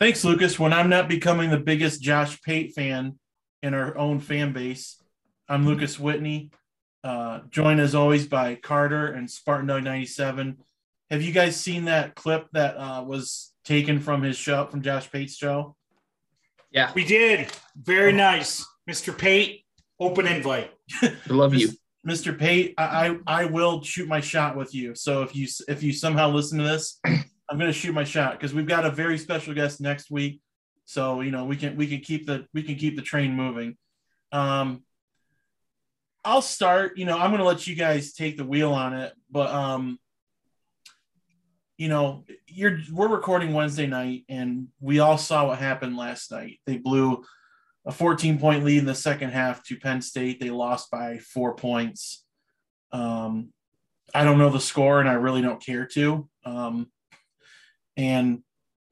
Thanks, Lucas. When I'm not becoming the biggest Josh Pate fan in our own fan base, I'm Lucas Whitney, uh, joined as always by Carter and Spartan Dog 97. Have you guys seen that clip that uh, was taken from his show, from Josh Pate's show? Yeah, We did. Very nice. Mr. Pate, open invite. I love you. Mr. Pate, I, I I will shoot my shot with you. So if you if you somehow listen to this, I'm to shoot my shot because we've got a very special guest next week. So you know we can we can keep the we can keep the train moving. Um, I'll start. You know I'm to let you guys take the wheel on it, but um, you know you're we're recording Wednesday night, and we all saw what happened last night. They blew a 14 point lead in the second half to Penn State. They lost by four points. Um, I don't know the score, and I really don't care to. Um, and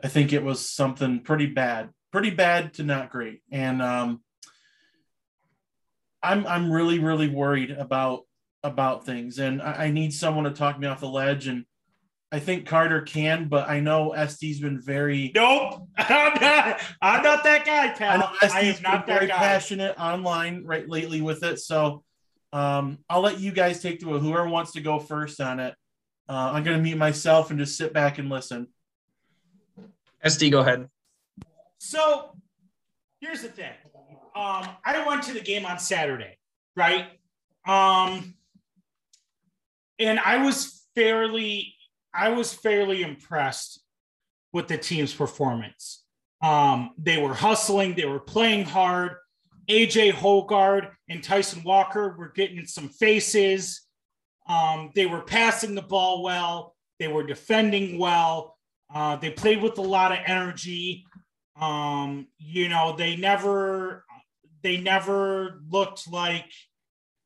I think it was something pretty bad, pretty bad to not great. And um, I'm I'm really really worried about about things, and I, I need someone to talk me off the ledge. And I think Carter can, but I know SD's been very Nope. I'm not, I'm not that guy, I pal. I, SD's am not very that guy. passionate online right lately with it. So um, I'll let you guys take the whoever wants to go first on it. Uh, I'm going to mute myself and just sit back and listen. SD, go ahead. So here's the thing. Um, I went to the game on Saturday, right? Um, and I was fairly, I was fairly impressed with the team's performance. Um, they were hustling, they were playing hard. AJ Hoggard and Tyson Walker were getting some faces. Um, they were passing the ball well. They were defending well. Uh, they played with a lot of energy. Um, you know, they never they never looked like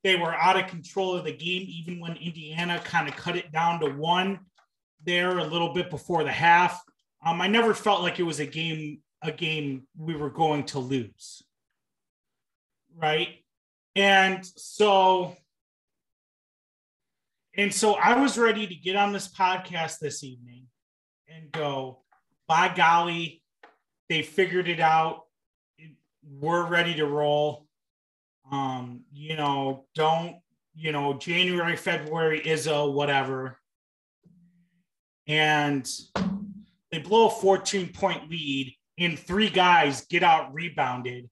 they were out of control of the game, even when Indiana kind of cut it down to one there a little bit before the half. Um, I never felt like it was a game a game we were going to lose. Right. And so and so I was ready to get on this podcast this evening and go, by golly, they figured it out. We're ready to roll. Um, you know, don't, you know, January, February is a whatever. And they blow a 14 point lead, and three guys get out rebounded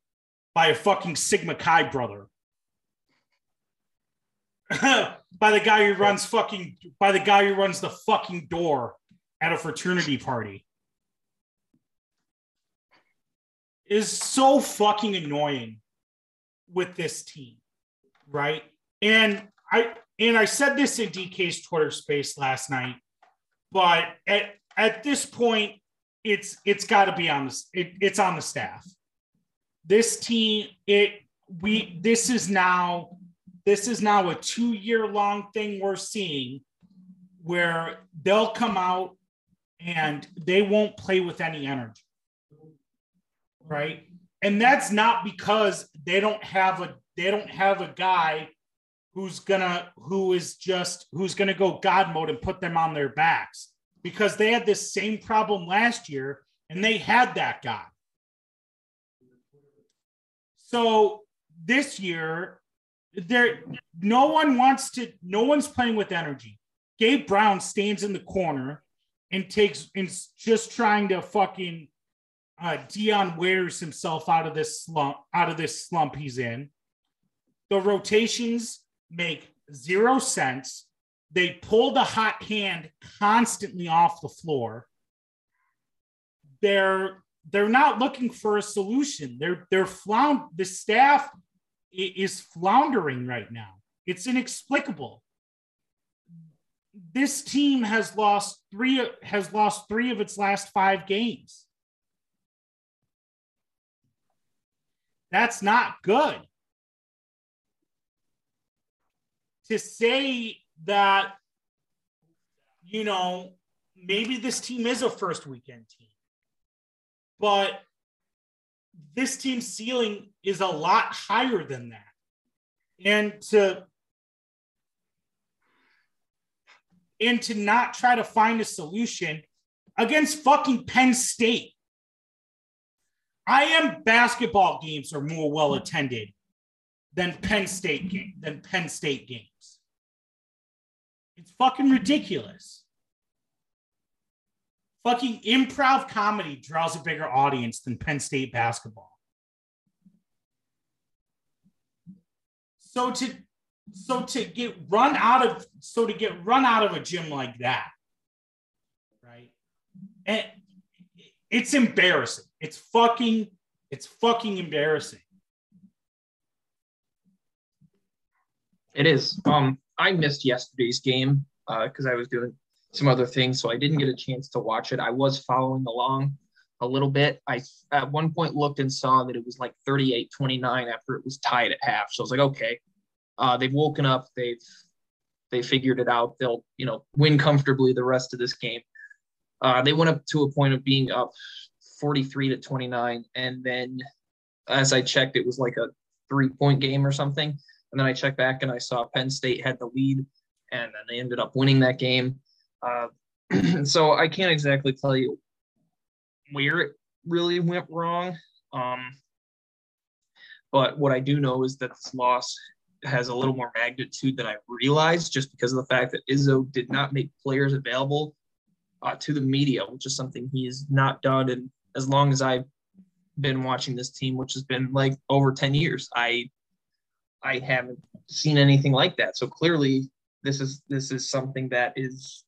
by a fucking Sigma Chi brother. by the guy who runs fucking by the guy who runs the fucking door at a fraternity party is so fucking annoying with this team, right? And I and I said this in DK's Twitter space last night, but at at this point, it's it's got to be on the it, it's on the staff. This team, it we this is now this is now a two year long thing we're seeing where they'll come out and they won't play with any energy right? And that's not because they don't have a they don't have a guy who's gonna who is just who's gonna go god mode and put them on their backs because they had this same problem last year and they had that guy. So this year there no one wants to no one's playing with energy. Gabe brown stands in the corner and takes and just trying to fucking uh, Dion wears himself out of this slump, out of this slump he's in. The rotations make zero sense. They pull the hot hand constantly off the floor. They're they're not looking for a solution. They're they're flound. The staff is floundering right now. It's inexplicable. This team has lost three has lost three of its last five games. That's not good. To say that, you know, maybe this team is a first weekend team, but this team's ceiling is a lot higher than that. And to and to not try to find a solution against fucking Penn State. I am basketball games are more well attended than Penn State game than Penn State games. It's fucking ridiculous. Fucking improv comedy draws a bigger audience than Penn State basketball. So to so to get run out of so to get run out of a gym like that, right? And it's embarrassing. It's fucking it's fucking embarrassing. It is. Um, I missed yesterday's game because uh, I was doing some other things, so I didn't get a chance to watch it. I was following along a little bit. I at one point looked and saw that it was like 38-29 after it was tied at half. So I was like, okay, uh, they've woken up. They've they figured it out. They'll you know win comfortably the rest of this game. Uh, they went up to a point of being up 43 to 29, and then as I checked, it was like a three point game or something. And then I checked back and I saw Penn State had the lead, and then they ended up winning that game. Uh, so I can't exactly tell you where it really went wrong. Um, but what I do know is that this loss has a little more magnitude than I realized just because of the fact that Izzo did not make players available uh, to the media, which is something he has not done. And as long as I've been watching this team, which has been like over 10 years, I I haven't seen anything like that. So clearly this is this is something that is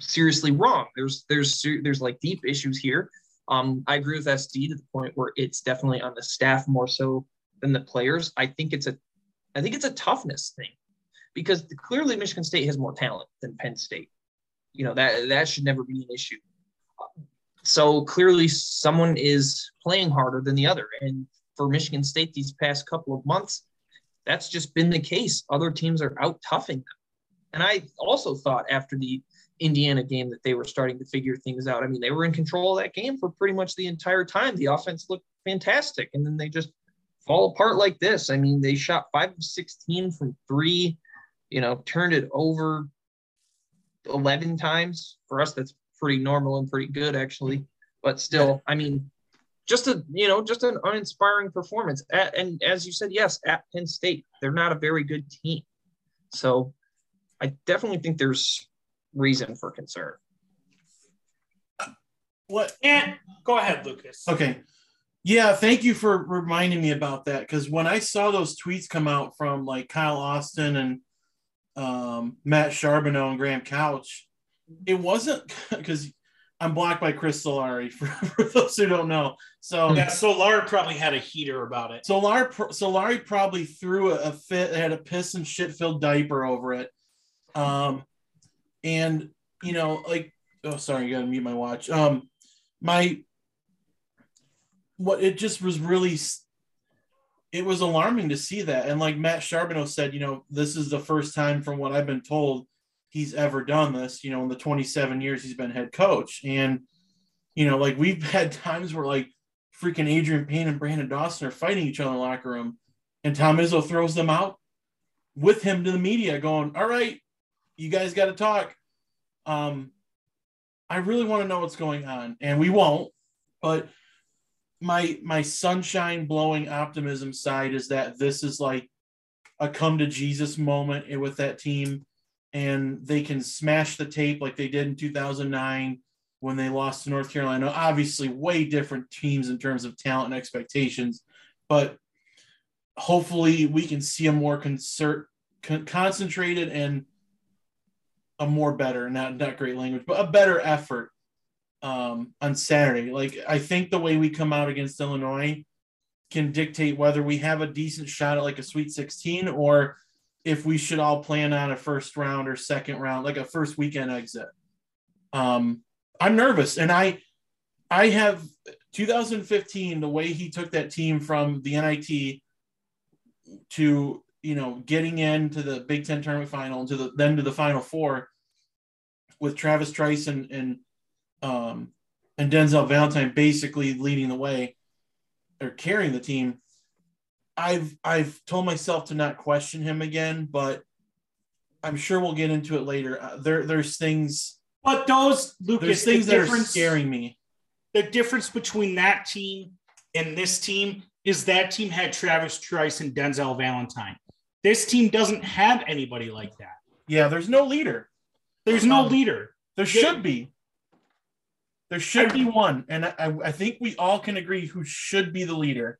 seriously wrong. There's there's there's like deep issues here. Um, I agree with SD to the point where it's definitely on the staff more so than the players. I think it's a I think it's a toughness thing because clearly Michigan State has more talent than Penn State. You know that that should never be an issue. So clearly, someone is playing harder than the other, and for Michigan State these past couple of months, that's just been the case. Other teams are out toughing them, and I also thought after the Indiana game that they were starting to figure things out. I mean, they were in control of that game for pretty much the entire time. The offense looked fantastic, and then they just fall apart like this. I mean, they shot five of 16 from three, you know, turned it over 11 times. For us, that's pretty normal and pretty good, actually. But still, I mean, just a, you know, just an uninspiring performance. At, and as you said, yes, at Penn State, they're not a very good team. So I definitely think there's reason for concern. What? And go ahead, Lucas. Okay. Yeah, thank you for reminding me about that because when I saw those tweets come out from like Kyle Austin and um, Matt Charbonneau and Graham Couch, it wasn't because I'm blocked by Chris Solari for, for, those who don't know. So yeah, Solari probably had a heater about it. Solari Solari probably threw a, a fit, had a piss and shit filled diaper over it. Um, and you know, like, oh, sorry, you got to mute my watch. Um, my what it just was really it was alarming to see that. And like matt charbonneau said you know this is the first time from what i've been told he's ever done this you know in the 27 years he's been head coach. And you know like we've had times where like freaking Adrian payne and Brandon dawson are fighting each other in the locker room and tom izzo throws them out with him to the media going all right you guys got to talk. Um i really want to know what's going on. And we won't but my my sunshine blowing optimism side is that this is like a come to Jesus moment with that team and they can smash the tape like they did in 2009 when they lost to North Carolina. Obviously, way different teams in terms of talent and expectations, but hopefully we can see a more concert, con- concentrated and a more better, not not great language, but a better effort um, on Saturday. Like I think the way we come out against Illinois can dictate whether we have a decent shot at like a Sweet 16 or if we should all plan on a first round or second round, like a first weekend exit. Um, I'm nervous, and I I have 2015 the way he took that team from the NIT to you know getting into the Big Ten tournament final to the then to the Final Four with Travis Trice and, and um, and Denzel Valentine basically leading the way or carrying the team. I've I've told myself to not question him again, but I'm sure we'll get into it later. Uh, there there's things, but those Lucas there's things that are scaring me. The difference between that team and this team is that team had Travis Trice and Denzel Valentine. This team doesn't have anybody like that. Yeah, there's no leader. There's no Um, leader. There should be. There should be one, and I, I think we all can agree who should be the leader,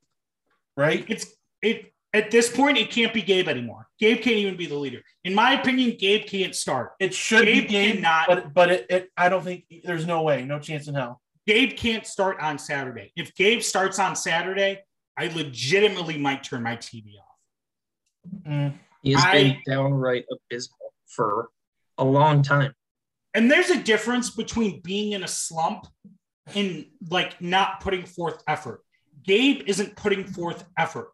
right? It's it at this point it can't be Gabe anymore. Gabe can't even be the leader. In my opinion, Gabe can't start. It should Gabe be Gabe, cannot- but but it, it I don't think there's no way, no chance in hell. Gabe can't start on Saturday. If Gabe starts on Saturday, I legitimately might turn my TV off. Mm, He has I- been downright abysmal for a long time. And there's a difference between being in a slump and like not putting forth effort. Gabe isn't putting forth effort,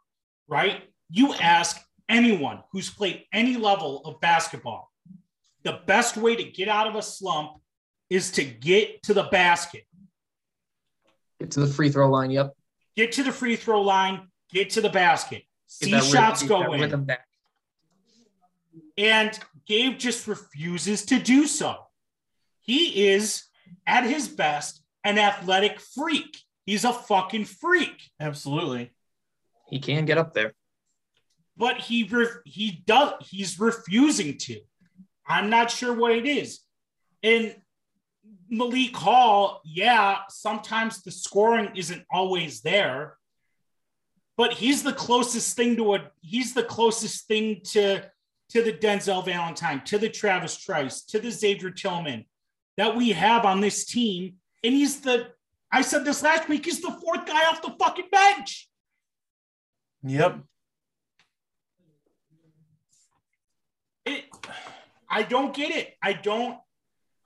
right? You ask anyone who's played any level of basketball, the best way to get out of a slump is to get to the basket, Get to the free throw line. Yep. get to the free throw line, get to the basket, see shots go in. And Gabe just refuses to do so. He is at his best an athletic freak. He's a fucking freak. absolutely. He can get up there. But he re- he does he's refusing to. I'm not sure what it is. And Malik Hall, yeah, sometimes the scoring isn't always there. But he's the closest thing to a he's the closest thing to to the Denzel Valentine, to the Travis Trice, to the Xavier Tillman that we have on this team. And he's the, I said this last week, he's the fourth guy off the fucking bench. Yep. It, I don't get it. I don't,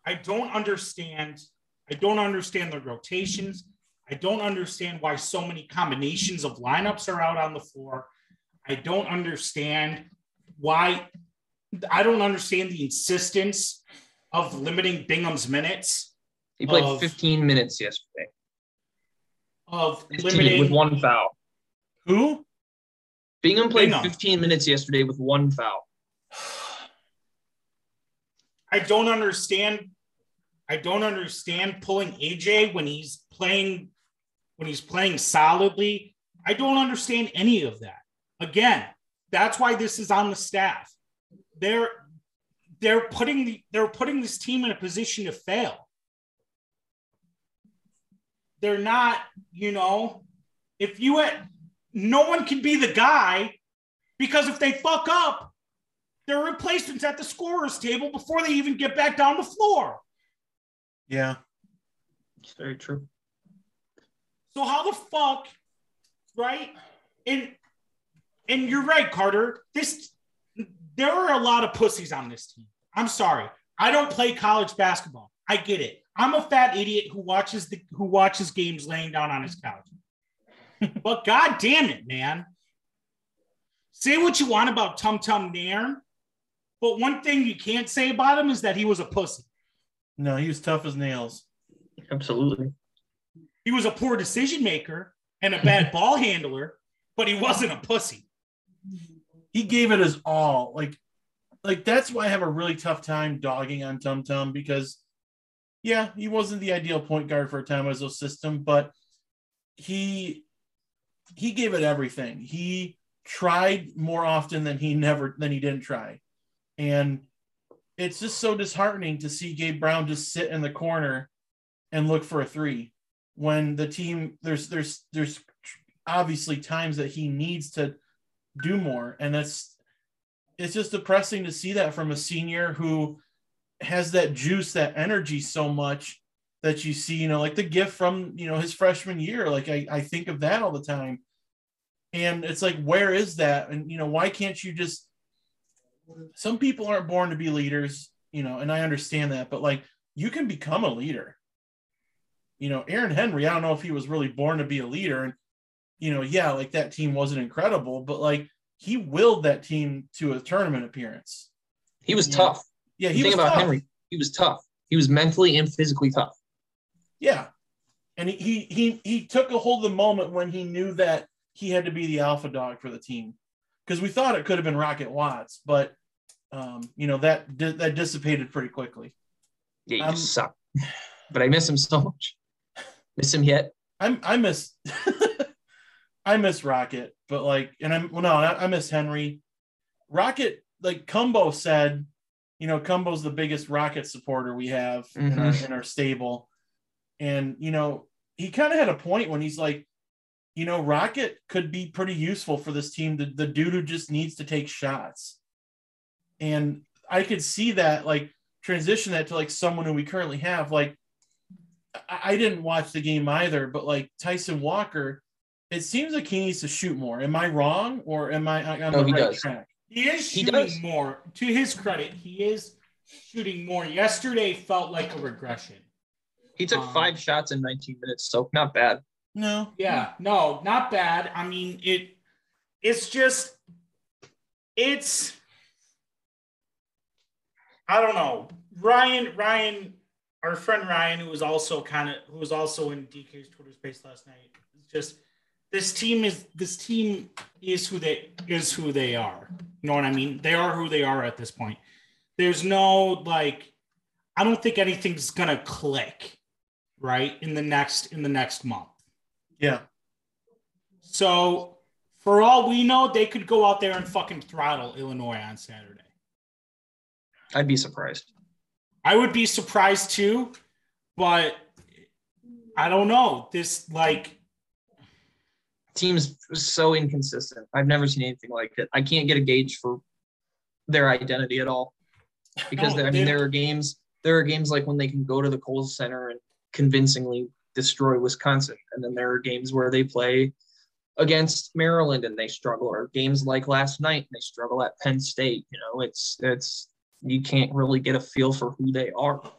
I don't understand. I don't understand the rotations. I don't understand why so many combinations of lineups are out on the floor. I don't understand why I don't understand the insistence of limiting Bingham's minutes, He played Of- 15 minutes yesterday. of limiting with one foul. Who? Bingham played Bingham. 15 minutes yesterday with one foul. I don't understand. I don't understand pulling AJ when he's playing when he's playing solidly. I don't understand any of that. Again, that's why this is on the staff. They're they're putting the, they're putting this team in a position to fail. They're not, you know, if you had no one can be the guy because if they fuck up, their replacements at the scorer's table before they even get back down the floor. Yeah. It's very true. So how the fuck, right? And and you're right, Carter. This there are a lot of pussies on this team. I'm sorry. I don't play college basketball. I get it. I'm a fat idiot who watches the who watches games laying down on his couch. but god damn it, man. Say what you want about Tum Tum Nairn, but one thing you can't say about him is that he was a pussy. No, he was tough as nails. Absolutely. He was a poor decision maker and a bad ball handler, but he wasn't a pussy. He gave it his all. Like, like that's why I have a really tough time dogging on Tum Tum because, yeah, he wasn't the ideal point guard for a Tom Izzo system, but he he gave it everything. He tried more often than he never than he didn't try, and it's just so disheartening to see Gabe Brown just sit in the corner and look for a three when the team there's there's there's obviously times that he needs to do more. And that's it's just depressing to see that from a senior who has that juice that energy so much that you see you know like the gift from you know his freshman year. Like i, I think of that all the time. And it's like where is that? And you know why can't you just some people aren't born to be leaders you know and i understand that but like you can become a leader. You know aaron henry i don't know if he was really born to be a leader. And you know yeah like that team wasn't incredible but like he willed that team to a tournament appearance He was Yeah. tough. yeah he was about tough. Henry, he was tough. He was mentally and physically tough. Yeah. And he, he he he took a hold of the moment when he knew that he had to be the alpha dog for the team. Because we thought it could have been Rocket Watts, but um, you know, that that dissipated pretty quickly. Yeah, he Um, sucked. But I miss him so much. Miss him yet? I'm I miss I miss Rocket, but like, and I'm well, no, I, I miss Henry. Rocket, like Cumbo said, you know, Cumbo's the biggest Rocket supporter we have in, our, Mhm. in our stable, and you know, he kind of had a point when he's like, you know, Rocket could be pretty useful for this team. The, the dude who just needs to take shots, and I could see that like transition that to like someone who we currently have. Like, I, I didn't watch the game either, but like Tyson Walker, it seems like he needs to shoot more. Am I wrong, or am I on No, the he right does. track? He is He shooting does. more. To his credit, he is shooting more. Yesterday felt like a regression. He took Um, five shots in 19 minutes, so not bad. No. Yeah, no, not bad. I mean, it it's just it's I don't know. Ryan Ryan our friend Ryan who was also kind of who was also in DK's Twitter space last night. It's just this team is this team is who they is who they are. You know what I mean? They are who they are at this point. There's no like I don't think anything's going to click right in the next in the next month. Yeah. So for all we know, they could go out there and fucking throttle Illinois on Saturday. I'd be surprised. I would be surprised too, but I don't know. This like Team's so inconsistent. I've never seen anything like it. I can't get a gauge for their identity at all. Because No, I mean, there are games. There are games like when they can go to the Kohl's Center and convincingly destroy Wisconsin, and then there are games where they play against Maryland and they struggle, or games like last night and they struggle at Penn State. You know, it's it's you can't really get a feel for who they are.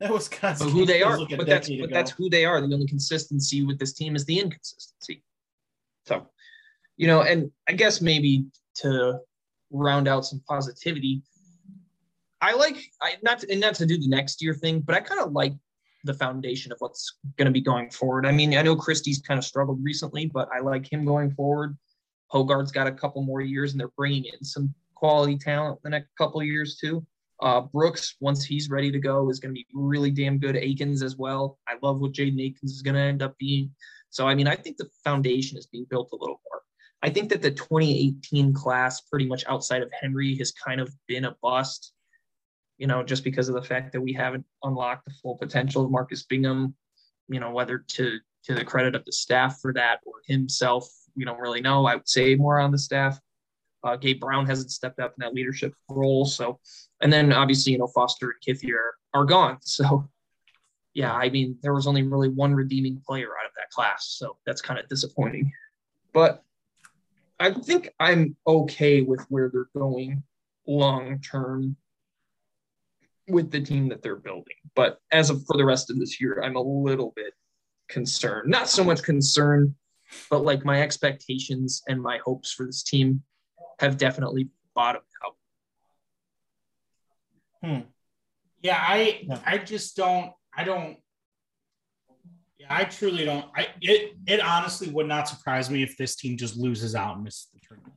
That was who they are. but that's but ago. that's who they are. The only consistency with this team is the inconsistency. So, you know, and I guess maybe to round out some positivity, I like I not to, and not to do the next year thing, but I kind of like the foundation of what's going to be going forward. I mean, I know Christie's kind of struggled recently, but I like him going forward. Hoggard's got a couple more years, and they're bringing in some quality talent the next couple years too. Uh, Brooks, once he's ready to go, is going to be really damn good. Akins as well. I love what Jaden Akins is going to end up being. So, I mean, I think the foundation is being built a little more. I think that the 2018 class, pretty much outside of Henry, has kind of been a bust, you know, just because of the fact that we haven't unlocked the full potential of Marcus Bingham, you know, whether to to the credit of the staff for that or himself, we don't really know. I would say more on the staff. Uh, Gabe Brown hasn't stepped up in that leadership role. So, and then obviously, you know, Foster and Kithier are gone. So, yeah, I mean, there was only really one redeeming player out of that class. So that's kind of disappointing. But I think I'm okay with where they're going long term with the team that they're building. But as of for the rest of this year, I'm a little bit concerned. Not so much concerned, but like my expectations and my hopes for this team have definitely bottomed out. Hmm. Yeah, I Yeah. I just don't I don't yeah, I truly don't I it it honestly would not surprise me if this team just loses out and misses the tournament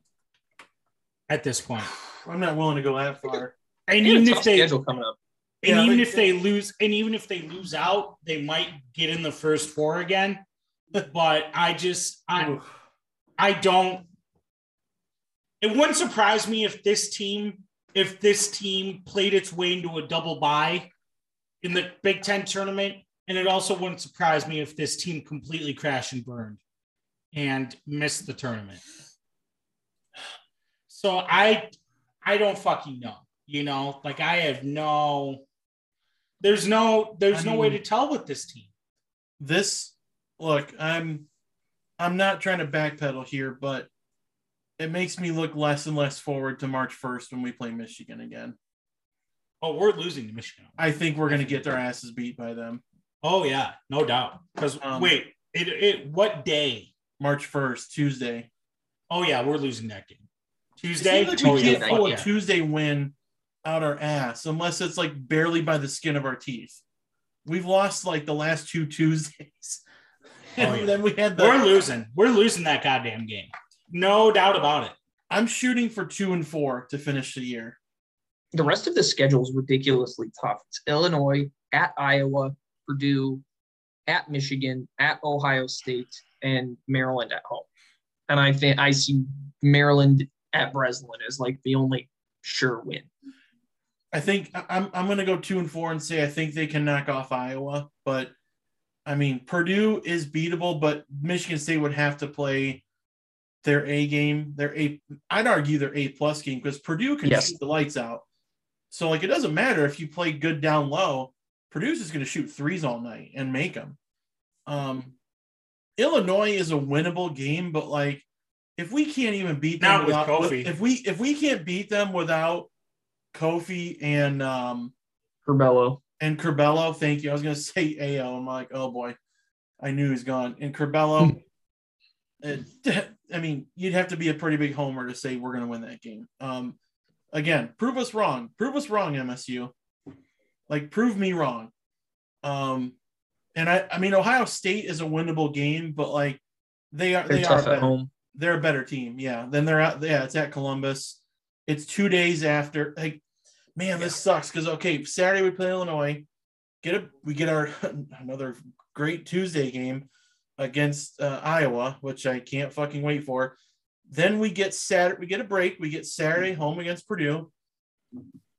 at this point. I'm not willing to go that far. And They have a even if they schedule coming up. and Yeah, even but- if they lose and even if they lose out, they might get in the first four again. But I just I I don't. It wouldn't surprise me if this team, if this team played its way into a double bye in the Big Ten tournament, and it also wouldn't surprise me if this team completely crashed and burned and missed the tournament. So I, I don't fucking know. You know, like I have no. There's no, there's I no way to tell with this team. this look i'm i'm not trying to backpedal here but it makes me look less and less forward to march 1st when we play michigan again Oh, we're losing to Michigan. i think we're going to get their asses beat by them Oh yeah, no doubt. Because Um, wait, it it what day? march 1st tuesday Oh yeah, we're losing that game. Tuesday. seems like oh we yeah, can't pull yeah. a tuesday win out our ass unless it's like barely by the skin of our teeth we've lost like the last two tuesdays and Oh, yeah. then we had the We're losing. We're losing that goddamn game. No doubt about it. i'm shooting for two and four to finish the year The rest of the schedule is ridiculously tough. It's Illinois, at Iowa, Purdue, at Michigan, at Ohio State, and Maryland at home. and I think I see Maryland at Breslin as like the only sure win. I think I'm I'm gonna go two and four and say I think they can knock off Iowa, but I mean Purdue is beatable, but Michigan State would have to play their A game, their A. I'd argue their A plus game because Purdue can Yes. shoot the lights out. So like it doesn't matter if you play good down low. Purdue's just gonna shoot threes all night and make them. Um, Illinois is a winnable game, but like if we can't even beat them Not with without, Kofi. if we if we can't beat them without Kofi and um Curbelo. and Curbelo, thank you. I was gonna say Ayo. I'm like, oh boy, I knew he's gone. And Curbelo, it, I mean, you'd have to be a pretty big homer to say we're gonna win that game. Um, again, prove us wrong. Prove us wrong, MSU. Like, prove me wrong. Um, and I, I mean, Ohio State is a winnable game, but like, they are They're they are better home. they're a better team. Yeah. Then they're out. Yeah, it's at Columbus. It's two days after. Like, man, this sucks because okay, Saturday we play Illinois. Get a we get our another great Tuesday game against uh, Iowa, which I can't fucking wait for. Then we get Saturday. We get a break. We get Saturday home against Purdue,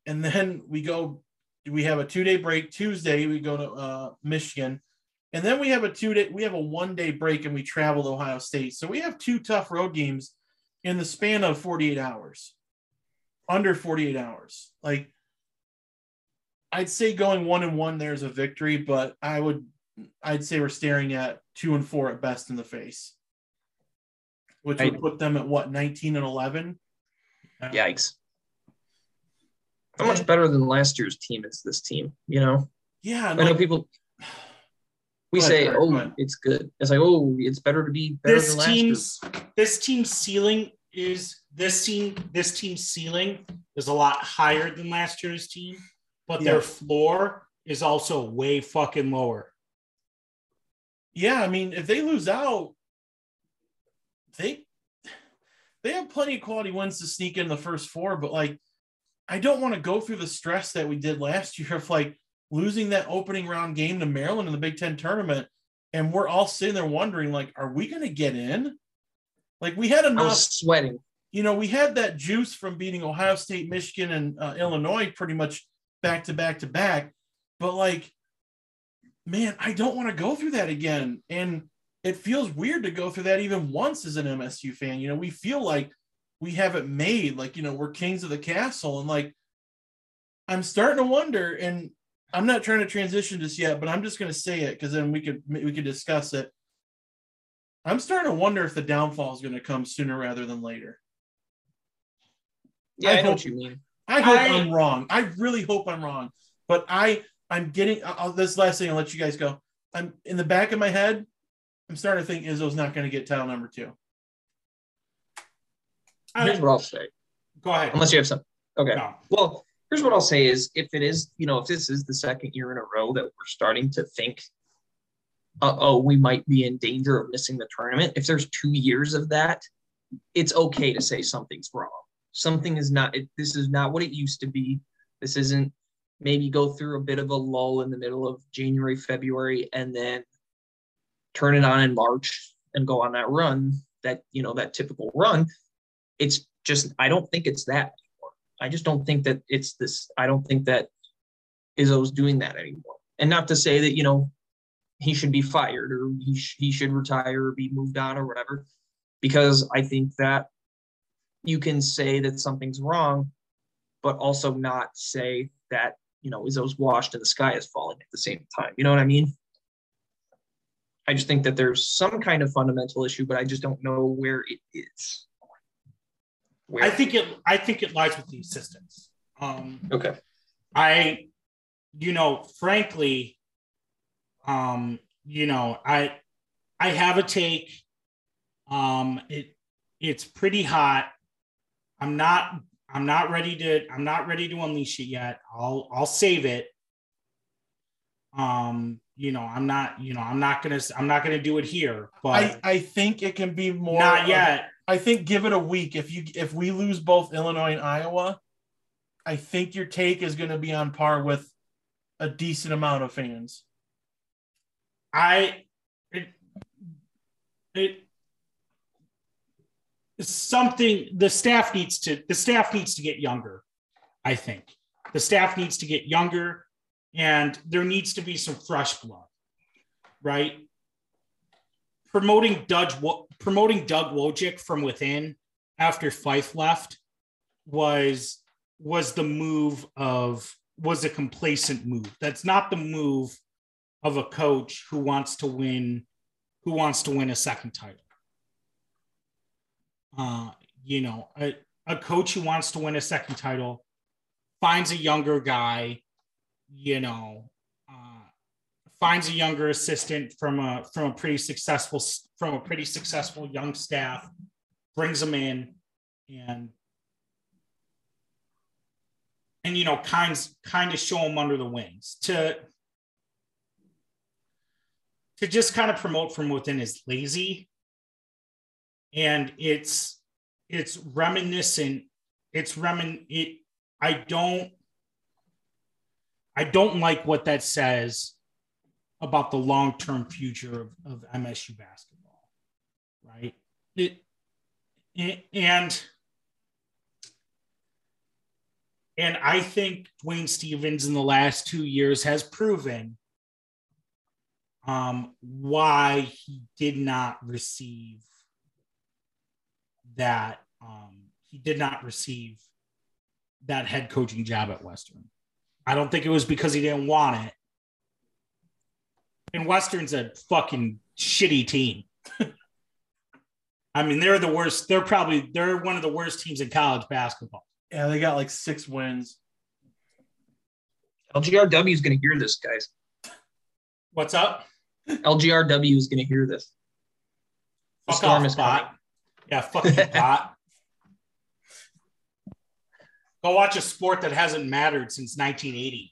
and then we go. We have a two day break. Tuesday we go to uh, Michigan. And then we have a two day, we have a one day break and we travel to Ohio State. So we have two tough road games in the span of 48 hours, under 48 hours. Like, I'd say going one and one there's a victory, but I would, I'd say we're staring at two and four at best in the face, which would I- put them at what, 19 and 11? Uh, Yikes. How much better than last year's team is this team? You know, Yeah. I know like- people. We ahead, say, "Oh, go it's good." It's like, "Oh, it's better to be better this than last year." team's this team's ceiling is this team this team's ceiling is a lot higher than last year's team, but Yeah. their floor is also way fucking lower. Yeah, I mean, if they lose out, they they have plenty of quality wins to sneak in the first four, but like I don't want to go through the stress that we did last year of like losing that opening round game to Maryland in the Big Ten tournament. And we're all sitting there wondering, like, are we gonna get in? Like we had enough, sweating. you know, we had that juice from beating Ohio State, Michigan, and uh, Illinois pretty much back to back to back. But like, man, I don't want to go through that again. And it feels weird to go through that even once as an MSU fan. You know, we feel like we have it made, like, you know, we're kings of the castle. And like, I'm starting to wonder, and I'm not trying to transition this yet, but I'm just going to say it because then we could we could discuss it. I'm starting to wonder if the downfall is going to come sooner rather than later. Yeah, I I, know hope- what you mean. I hope I- I, am wrong. I really hope I'm wrong. But I I'm getting I'll, this last thing. I'll let you guys go. I'm in the back of my head. I'm starting to think Izzo's not going to get title number two. Here's what I'll say. Go ahead. Unless you have some. Okay. No. Well, here's what I'll say is if it is, you know, if this is the second year in a row that we're starting to think, uh, oh, we might be in danger of missing the tournament. If there's two years of that, it's okay to say something's wrong. Something is not, it, this is not what it used to be. This isn't maybe go through a bit of a lull in the middle of January, February, and then turn it on in March and go on that run, that, you know, that typical run. It's just, I don't think it's that I just don't think that it's this. I don't think that Izzo's doing that anymore. And not to say that you know he should be fired or he sh- he should retire or be moved on or whatever, because I think that you can say that something's wrong, but also not say that you know Izzo's washed and the sky is falling at the same time. You know what I mean? I just think that there's some kind of fundamental issue, but I just don't know where it is. Where I think it I think it lies with the assistants. Um okay. I, you know, frankly, um, you know, I I have a take. Um, it it's pretty hot. I'm not I'm not ready to I'm not ready to unleash it yet. I'll I'll save it. Um, you know, I'm not, you know, I'm not gonna I'm not gonna do it here, but I, I think it can be more. not yet. I think give it a week. If you if we lose both Illinois and Iowa, I think your take is going to be on par with a decent amount of fans. I it, it something the staff needs to the staff needs to get younger. I think the staff needs to get younger, and there needs to be some fresh blood, right? Promoting Doug promoting Doug Wojcik from within after Fife left was was the move of was a complacent move. That's not the move of a coach who wants to win who wants to win a second title. Uh, you know, a, a coach who wants to win a second title finds a younger guy, you know, uh, finds a younger assistant from a from a pretty successful from a pretty successful young staff, brings them in, and and you know, kinds kind of show them under the wings to to just kind of promote from within is lazy and it's it's reminiscent it's remin it i don't i don't like what that says about the long-term future of, of msu basketball right? It, it and and i think dwayne stephens in the last two years has proven um, why he did not receive that um, he did not receive that head coaching job at Western. I don't think it was because he didn't want it. And Western's a fucking shitty team. I mean, they're the worst. They're probably they're one of the worst teams in college basketball. Yeah, they got like six wins. LGRW is going to hear this, guys. What's up? LGRW is going to hear this. The Fuck storm off, is bot. Coming. Yeah, fuck you, bot. Go watch a sport that hasn't mattered since 1980.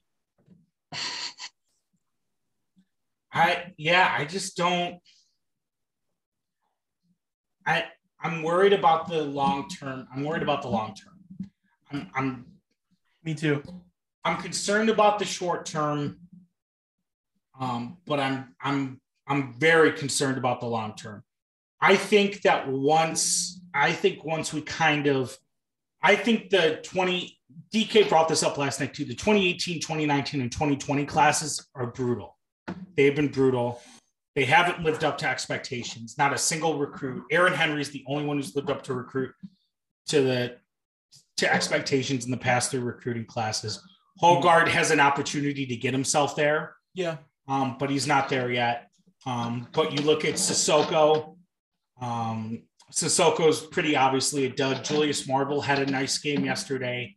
I yeah, I just don't. I I'm worried about the long term. I'm worried about the long term. I'm, I'm me too. I'm concerned about the short term um, but I'm I'm I'm very concerned about the long term. I think that once I think once we kind of I think the 20 DK brought this up last night too. The 2018, 2019, and 2020 classes are brutal. They've been brutal. They haven't lived up to expectations. Not a single recruit. Aaron Henry is the only one who's lived up to recruit to the to expectations in the past three recruiting classes. Hoggard has an opportunity to get himself there. Yeah um, but he's not there yet. Um, but you look at Sissoko. Um, Sissoko's pretty obviously a dud. Julius Marble had a nice game yesterday,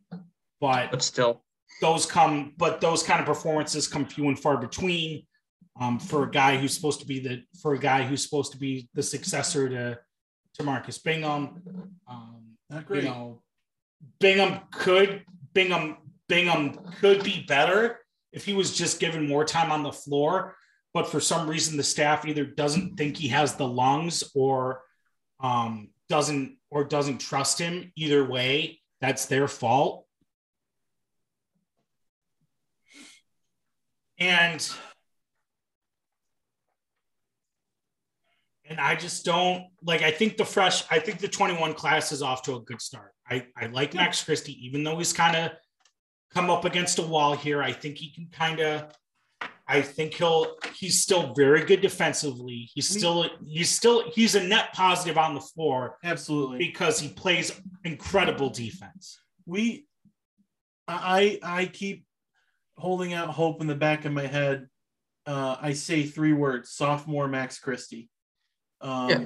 but but still, those come. But those kind of performances come few and far between. Um, for a guy who's supposed to be the for a guy who's supposed to be the successor to to Marcus Bingham. Um, Not great. You know, Bingham could Bingham Bingham could be better if he was just given more time on the floor, but for some reason the staff either doesn't think he has the lungs or um, doesn't or doesn't trust him. Either way, that's their fault. And and I just don't like. I think the fresh. I think the 21 class is off to a good start. I I like Max Christie, even though he's kind of come up against a wall here. I think he can kind of. I think he'll. He's still very good defensively. He's still. He's still. He's a net positive on the floor. Absolutely, because he plays incredible defense. We. I I keep holding out hope in the back of my head. Uh, I say three words: sophomore Max Christie. Um, yeah.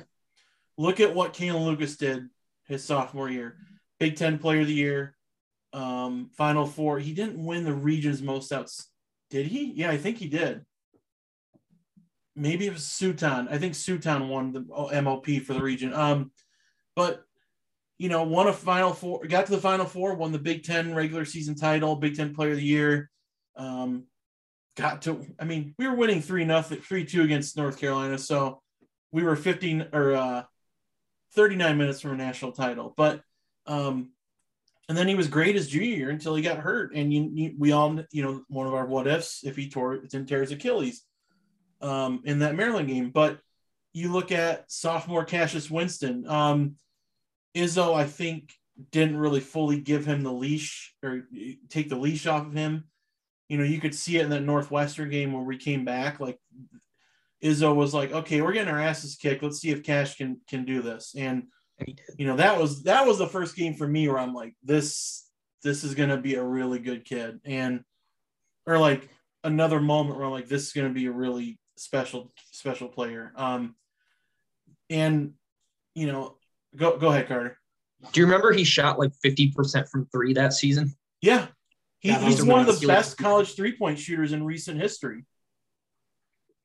Look at what Kalin Lucas did his sophomore year. Big Ten Player of the Year, um, Final Four. He didn't win the region's most outs. Did he? Yeah, I think he did. Maybe it was Suton. I think Suton won the MOP for the region. Um, but you know, won a Final Four, got to the Final Four, won the Big Ten regular season title, Big Ten Player of the Year. Um, got to. I mean, we were winning three nothing, three two against North Carolina, so we were fifteen or uh, thirty nine minutes from a national title. But um, and then he was great his junior year until he got hurt. And you, you, we all, you know, one of our what ifs if he tore didn't tear his Achilles um, in that Maryland game. But you look at sophomore Cassius Winston. Um, Izzo, I think, didn't really fully give him the leash or take the leash off of him. You know, you could see it in that Northwestern game where we came back. Like Izzo was like, okay, we're getting our asses kicked. Let's see if Cash can can do this. And you know, that was that was the first game for me where I'm like, this this is gonna be a really good kid. And or like another moment where I'm like, this is gonna be a really special special player. Um and you know, go go ahead, Carter. Do you remember he shot like 50% from three that season? Yeah. He, Yeah, he's one of the best college three point shooters in recent history.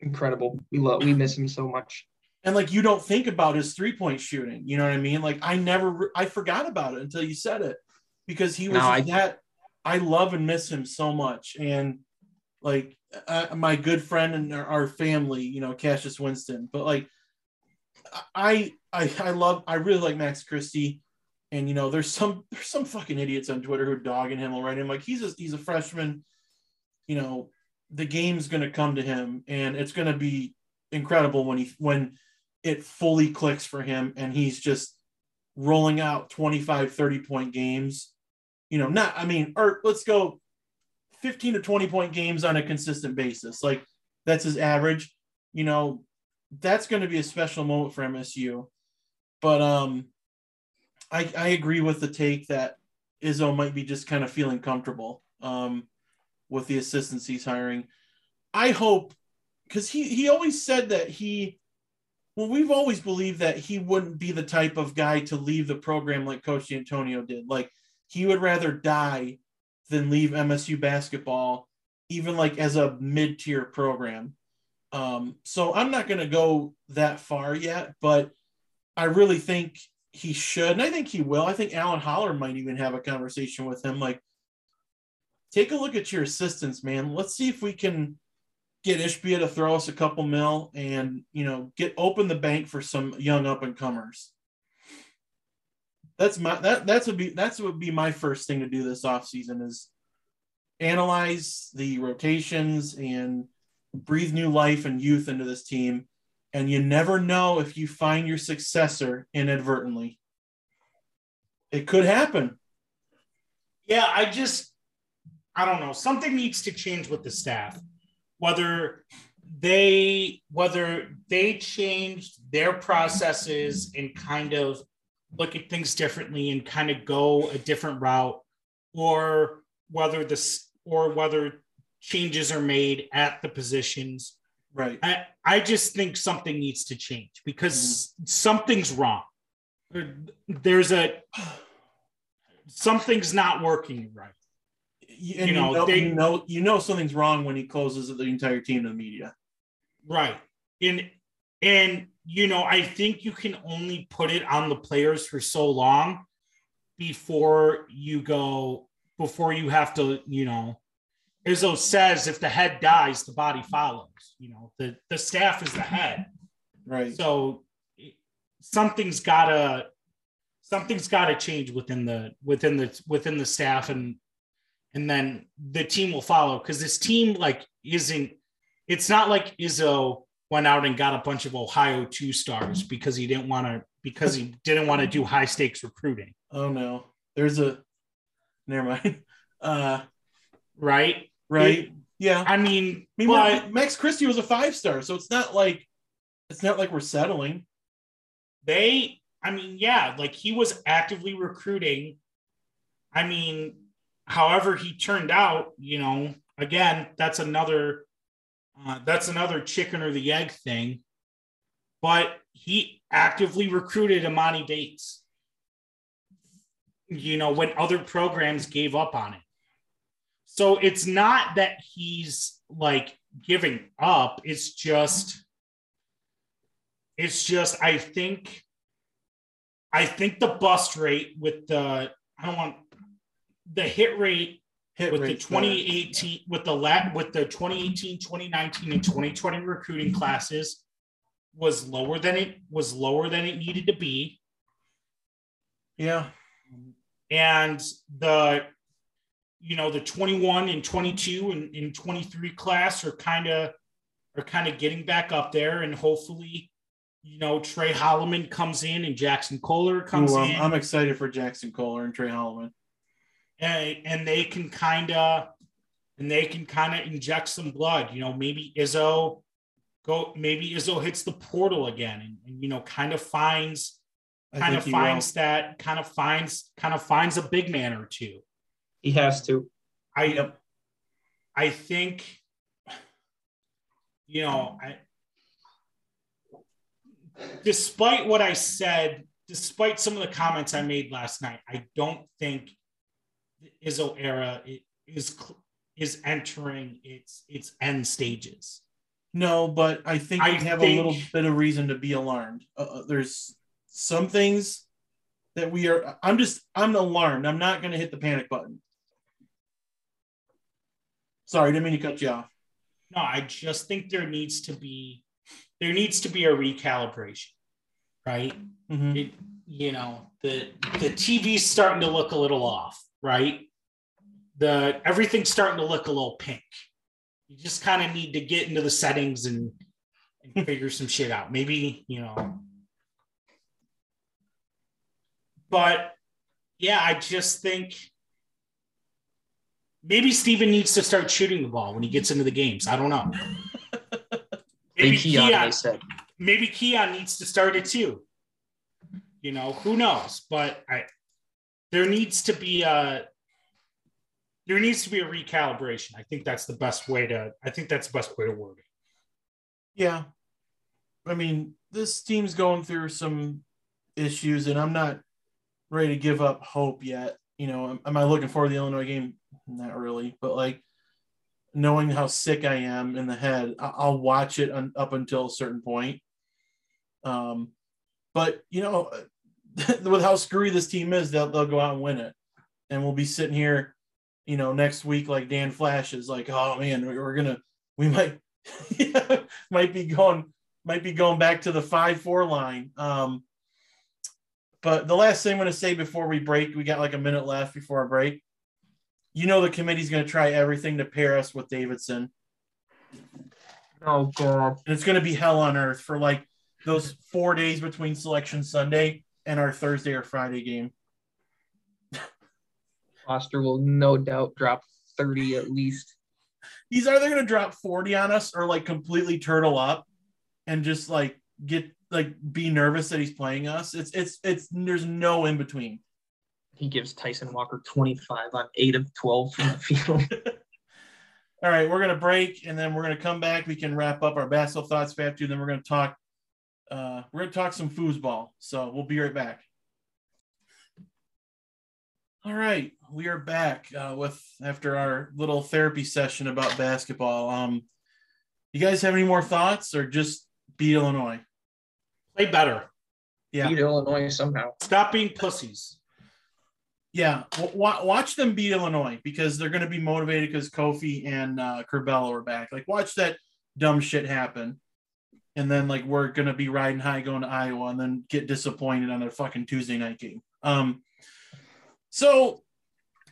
Incredible. We love we miss him so much. And like you don't think about his three point shooting. You know what I mean? Like I never, I forgot about it until you said it because he was No, I- that. I love and miss him so much. And like uh, my good friend and our, our family, you know, Cassius Winston. But like I, I, I love, I really like Max Christie. And you know, there's some there's some fucking idiots on Twitter who are dogging him already. I'm like, he's a he's a freshman. You know, the game's gonna come to him, and it's gonna be incredible when he when it fully clicks for him and he's just rolling out 25 30 point games. You know not i mean or let's go 15 to 20 point games on a consistent basis. Like that's his average. You know that's going to be a special moment for msu but um i i agree with the take that izzo might be just kind of feeling comfortable um with the assistants he's hiring. I hope because he he always said that he well we've always believed that he wouldn't be the type of guy to leave the program like coach antonio did. Like he would rather die than leave msu basketball even like as a mid-tier program. Um, so i'm not going to go that far yet but i really think he should and i think he will. I think Alan Haller might even have a conversation with him like take a look at your assistants man. Let's see if we can get Ishbia to throw us a couple mil and you know get open the bank for some young up and comers. That's my that that's would be that's would be my first thing to do this offseason is analyze the rotations and breathe new life and youth into this team. And you never know if you find your successor inadvertently. It could happen. Yeah, I just, I don't know. Something needs to change with the staff. Whether they whether they changed their processes and kind of look at things differently and kind of go a different route, or whether this or whether changes are made at the positions. Right. I, I just think something needs to change because mm-hmm. something's wrong. There's a something's not working right. You, You you know, know, they- you know you know something's wrong when he closes the entire team to the media. Right. And and you know, I think you can only put it on the players for so long before you go before you have to, you know, Izzo says if the head dies, the body follows. You know, the the staff is the head. Right. So something's gotta something's gotta change within the within the within the staff and and then the team will follow because this team like isn't it's not like Izzo went out and got a bunch of Ohio two stars because he didn't want to because he didn't want to do high stakes recruiting, Oh no. There's a never mind. Uh right? right. yeah. I I mean, mean but Max Christie was a five star, so it's not like it's not like we're settling. they, I mean, yeah, like he was actively recruiting. I mean, however he turned out, you know, again, that's another uh, that's another chicken or the egg thing. But he actively recruited Emoni Bates. You know, when other programs gave up on it. So it's not that he's like giving up. It's just, it's just, I think, I think the bust rate with the, I don't want the hit rate Hit with the rate's better. 2018 with the lat with the 2018 2019 and 2020 recruiting classes was lower than it was lower than it needed to be Yeah. and the you know the 21 and 22 and, and 23 class are kind of are kind of getting back up there and hopefully you know, Tre Holloman comes in and Jaxon Kohler comes Ooh, I'm, in. I'm excited for Jaxon Kohler and Tre Holloman. And, and they can kind of and they can kind of inject some blood you know maybe izzo go maybe izzo hits the portal again and, and you know kind of finds kind of finds that kind of finds kind of finds a big man or two He has to. i Yep. i think you know i despite what i said despite some of the comments i made last night i don't think the izzo era is is entering its its end stages No, but I think I we have think- a little bit of reason to be alarmed. Uh, Uh, there's some things that we are. I'm just. I'm alarmed. I'm not going to hit the panic button. Sorry, didn't mean to cut you off. no i just think there needs to be there needs to be a recalibration right Mhm. it, you know the the TV's starting to look a little off, right? The everything's starting to look a little pink. You just kind of need to get into the settings and, and figure some shit out. Maybe you know, but yeah, I just think maybe Steven needs to start shooting the ball when he gets into the games. I don't know. Maybe Keon, Keon, maybe Keon needs to start it too. You know, who knows? But I there needs to be a there needs to be a recalibration. I think that's the best way to I think that's the best way to word it. Yeah. I mean, this team's going through some issues, and I'm not ready to give up hope yet. You know, am, am I looking forward to the Illinois game? Not really, but like knowing how sick I am in the head, I'll watch it up until a certain point. Um, but you know, with how screwy this team is, they'll they'll go out and win it, and we'll be sitting here, you know, next week like Dan Flash is like, oh man, we- we're gonna, we might, might be going, might be going back to the five four line. Um, but the last thing I'm going to say before we break, we got like a minute left before our break. You know the committee's going to try everything to pair us with Davidson, Oh god. and it's going to be hell on earth for like those four days between Selection Sunday and our Thursday or Friday game. Foster will no doubt drop 30 at least. He's either going to drop 40 on us or like completely turtle up and just like get like be nervous that he's playing us. It's it's it's there's no in between. He gives Tyson Walker 25 on 8 of 12 from the field. All right, we're gonna break and then we're gonna come back. We can wrap up our basketball thoughts we have. Then we're gonna talk. Uh, we're gonna talk some foosball. So we'll be right back. All right, we are back uh, with after our little therapy session about basketball. Um, you guys have any more thoughts or just beat Illinois? Play better. Yeah. Beat Illinois somehow. Stop being pussies. Yeah, w- watch them beat Illinois because they're going to be motivated because Kofi and uh, Curbelo are back. Like, watch that dumb shit happen, and then like we're to be riding high going to Iowa, and then get disappointed on a fucking Tuesday night game. Um, so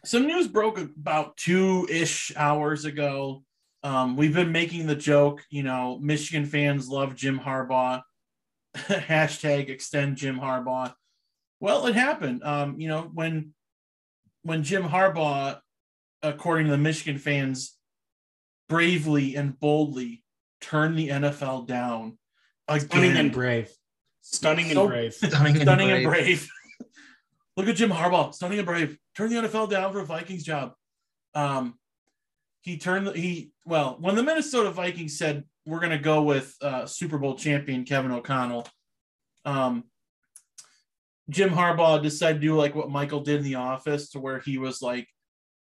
some news broke about two ish hours ago. Um, we've been making the joke, you know, Michigan fans love Jim Harbaugh. Hashtag extend Jim Harbaugh. Well, it happened. Um, you know, when when Jim Harbaugh, according to the Michigan fans, bravely and boldly turned the NFL down Stunning and brave. Stunning So- and brave. Stunning and Stunning brave. and brave. Look at Jim Harbaugh, stunning and brave. Turn the NFL down for a Vikings job. Um, he turned the, he well when the Minnesota Vikings said we're going to go with uh, Super Bowl champion Kevin O'Connell. Um, Jim Harbaugh decided to do like what Michael did in The Office, to where he was like,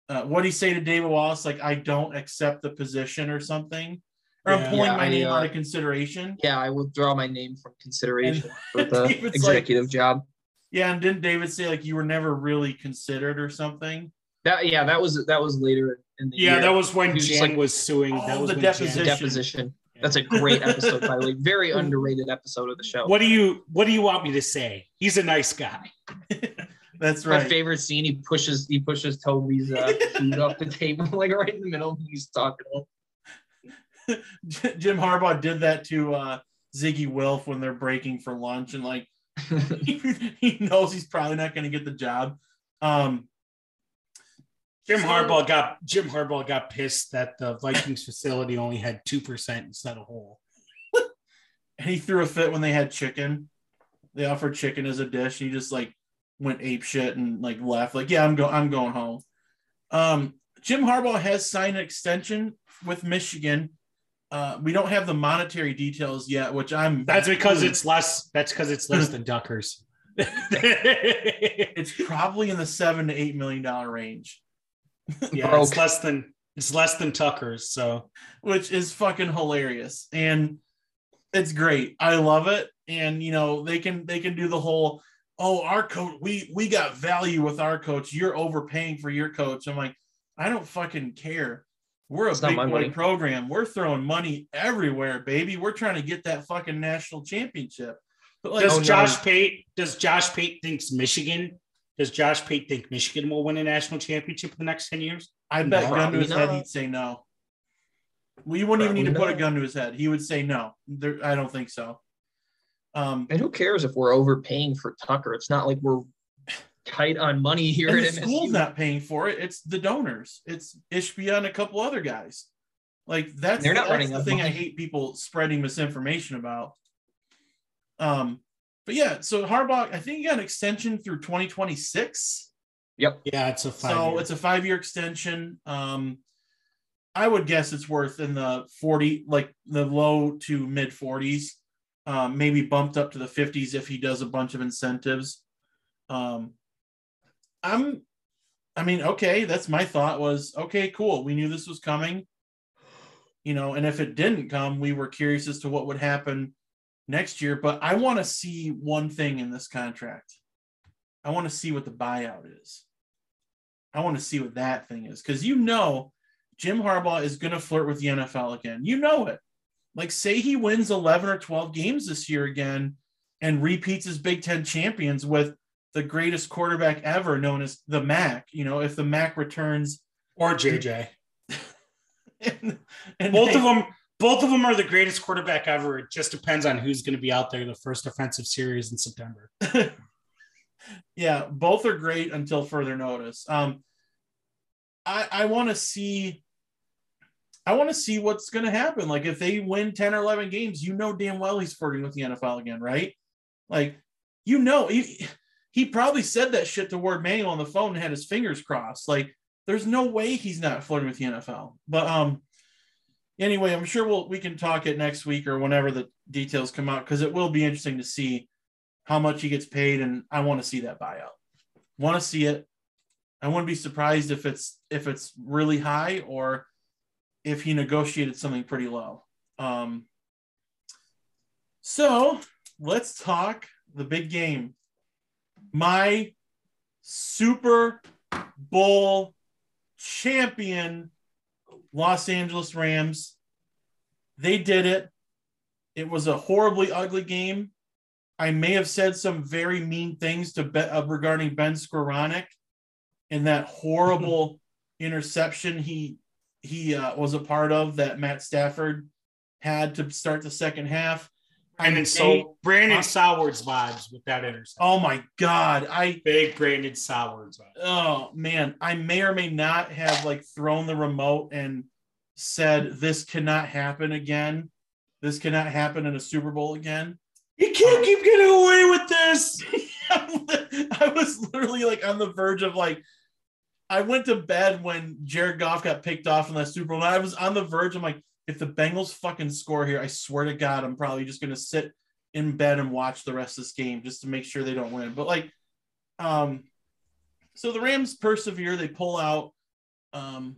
uh, "What he say to David Wallace? Like, I don't accept the position or something, or I'm Yeah. pulling Yeah, my I, name uh, out of consideration." Yeah, I withdraw my name from consideration for the David's like- executive job. Yeah, and didn't David say like you were never really considered or something? That yeah, that was that was later in the Yeah, year. that was when He was Jan like, was suing. Oh, that was the deposition. deposition. That's a great episode, by the way. Very underrated episode of the show. What do you What do you want me to say? He's a nice guy. That's My right. favorite scene, he pushes he pushes Toby's uh, food off the table, like right in the middle. He's talking. to him. Jim Harbaugh did that to uh, Zygi Wilf when they're breaking for lunch and like he knows he's probably not going to get the job. Um, Jim So- Harbaugh got Jim Harbaugh got pissed that the Vikings facility only had two percent instead of whole. and he threw a fit when they had chicken. They offered chicken as a dish. And he just like went ape shit and like left. Like, yeah, I'm going. I'm going home. Um, Jim Harbaugh has signed an extension with Michigan. Uh, we don't have the monetary details yet, which I'm. That's because it's less. That's because it's less than Tucker's. it's probably in the seven to eight million dollar range, yeah, Broke. it's less than it's less than Tucker's. So which is fucking hilarious, and it's great. I love it, and you know they can they can do the whole oh our coach we we got value with our coach. You're overpaying for your coach. I'm like I don't fucking care. We're a It's big boy money. program. We're throwing money everywhere, baby. We're trying to get that fucking national championship. But like, does Oh, no. Josh Pate does Josh Pate thinks Michigan does Josh Pate think Michigan will win a national championship in the next ten years? I bet No, gun to his probably head, he'd say no. We wouldn't even need to Probably put a gun to his head. He would say no. There, I don't think so. Um, and who cares if we're overpaying for Tucker? It's not like we're tight on money here and at the MSU. school's not paying for it. It's the donors. It's Ishbia and a couple other guys. Like that's, They're not that's running the out of thing I hate people spreading misinformation about. Um, but yeah, so Harbaugh, I think he got an extension through 2026. Yep. Yeah, it's a five. So it's a five year extension. Um, I would guess it's worth in the 40, like the low to mid 40s, um, maybe bumped up to the 50s if he does a bunch of incentives. Um, I'm, I mean, okay, that's my thought was okay, cool. We knew this was coming, you know, and if it didn't come, we were curious as to what would happen next year. But I want to see one thing in this contract. I want to see what the buyout is. I want to see what that thing is because you know Jim Harbaugh is going to flirt with the NFL again. You know it. Like, say he wins 11 or 12 games this year again and repeats his Big Ten champions with the greatest quarterback ever, known as the Mac. You know, if the Mac returns, or JJ. and, and Both they- of them. Both of them are the greatest quarterback ever. It just depends on who's going to be out there the first offensive series in September. yeah, both are great until further notice. Um, I I want to see. I want to see what's going to happen. Like if they win ten or eleven games, you know damn well he's flirting with the NFL again, right? Like you know he he probably said that shit to Warde Manuel on the phone and had his fingers crossed. Like there's no way he's not flirting with the NFL. But um, anyway, I'm sure we'll we can talk it next week or whenever the details come out because it will be interesting to see how much he gets paid, and I want to see that buyout. Want to see it. I wouldn't be surprised if it's if it's really high or if he negotiated something pretty low. Um, so let's talk the big game. My Super Bowl champion, Los Angeles Rams. They did it. It was a horribly ugly game. I may have said some very mean things to be, uh, regarding Ben Skowronek and that horrible interception he he uh, was a part of that Matt Stafford had to start the second half. Brandon I so Brandon? Sowards vibes with that interception. oh my god, I Big Brandon Sowards vibes. oh man, I may or may not have like thrown the remote and said this cannot happen again. This cannot happen in a Super Bowl again. You can't um, keep getting away with this. I was literally like on the verge of like, I went to bed when Jared Goff got picked off in that Super Bowl. And I was on the verge. I'm like, if the Bengals fucking score here, I swear to God, I'm probably just gonna sit in bed and watch the rest of this game just to make sure they don't win. But like, um, so the Rams persevere. They pull out um,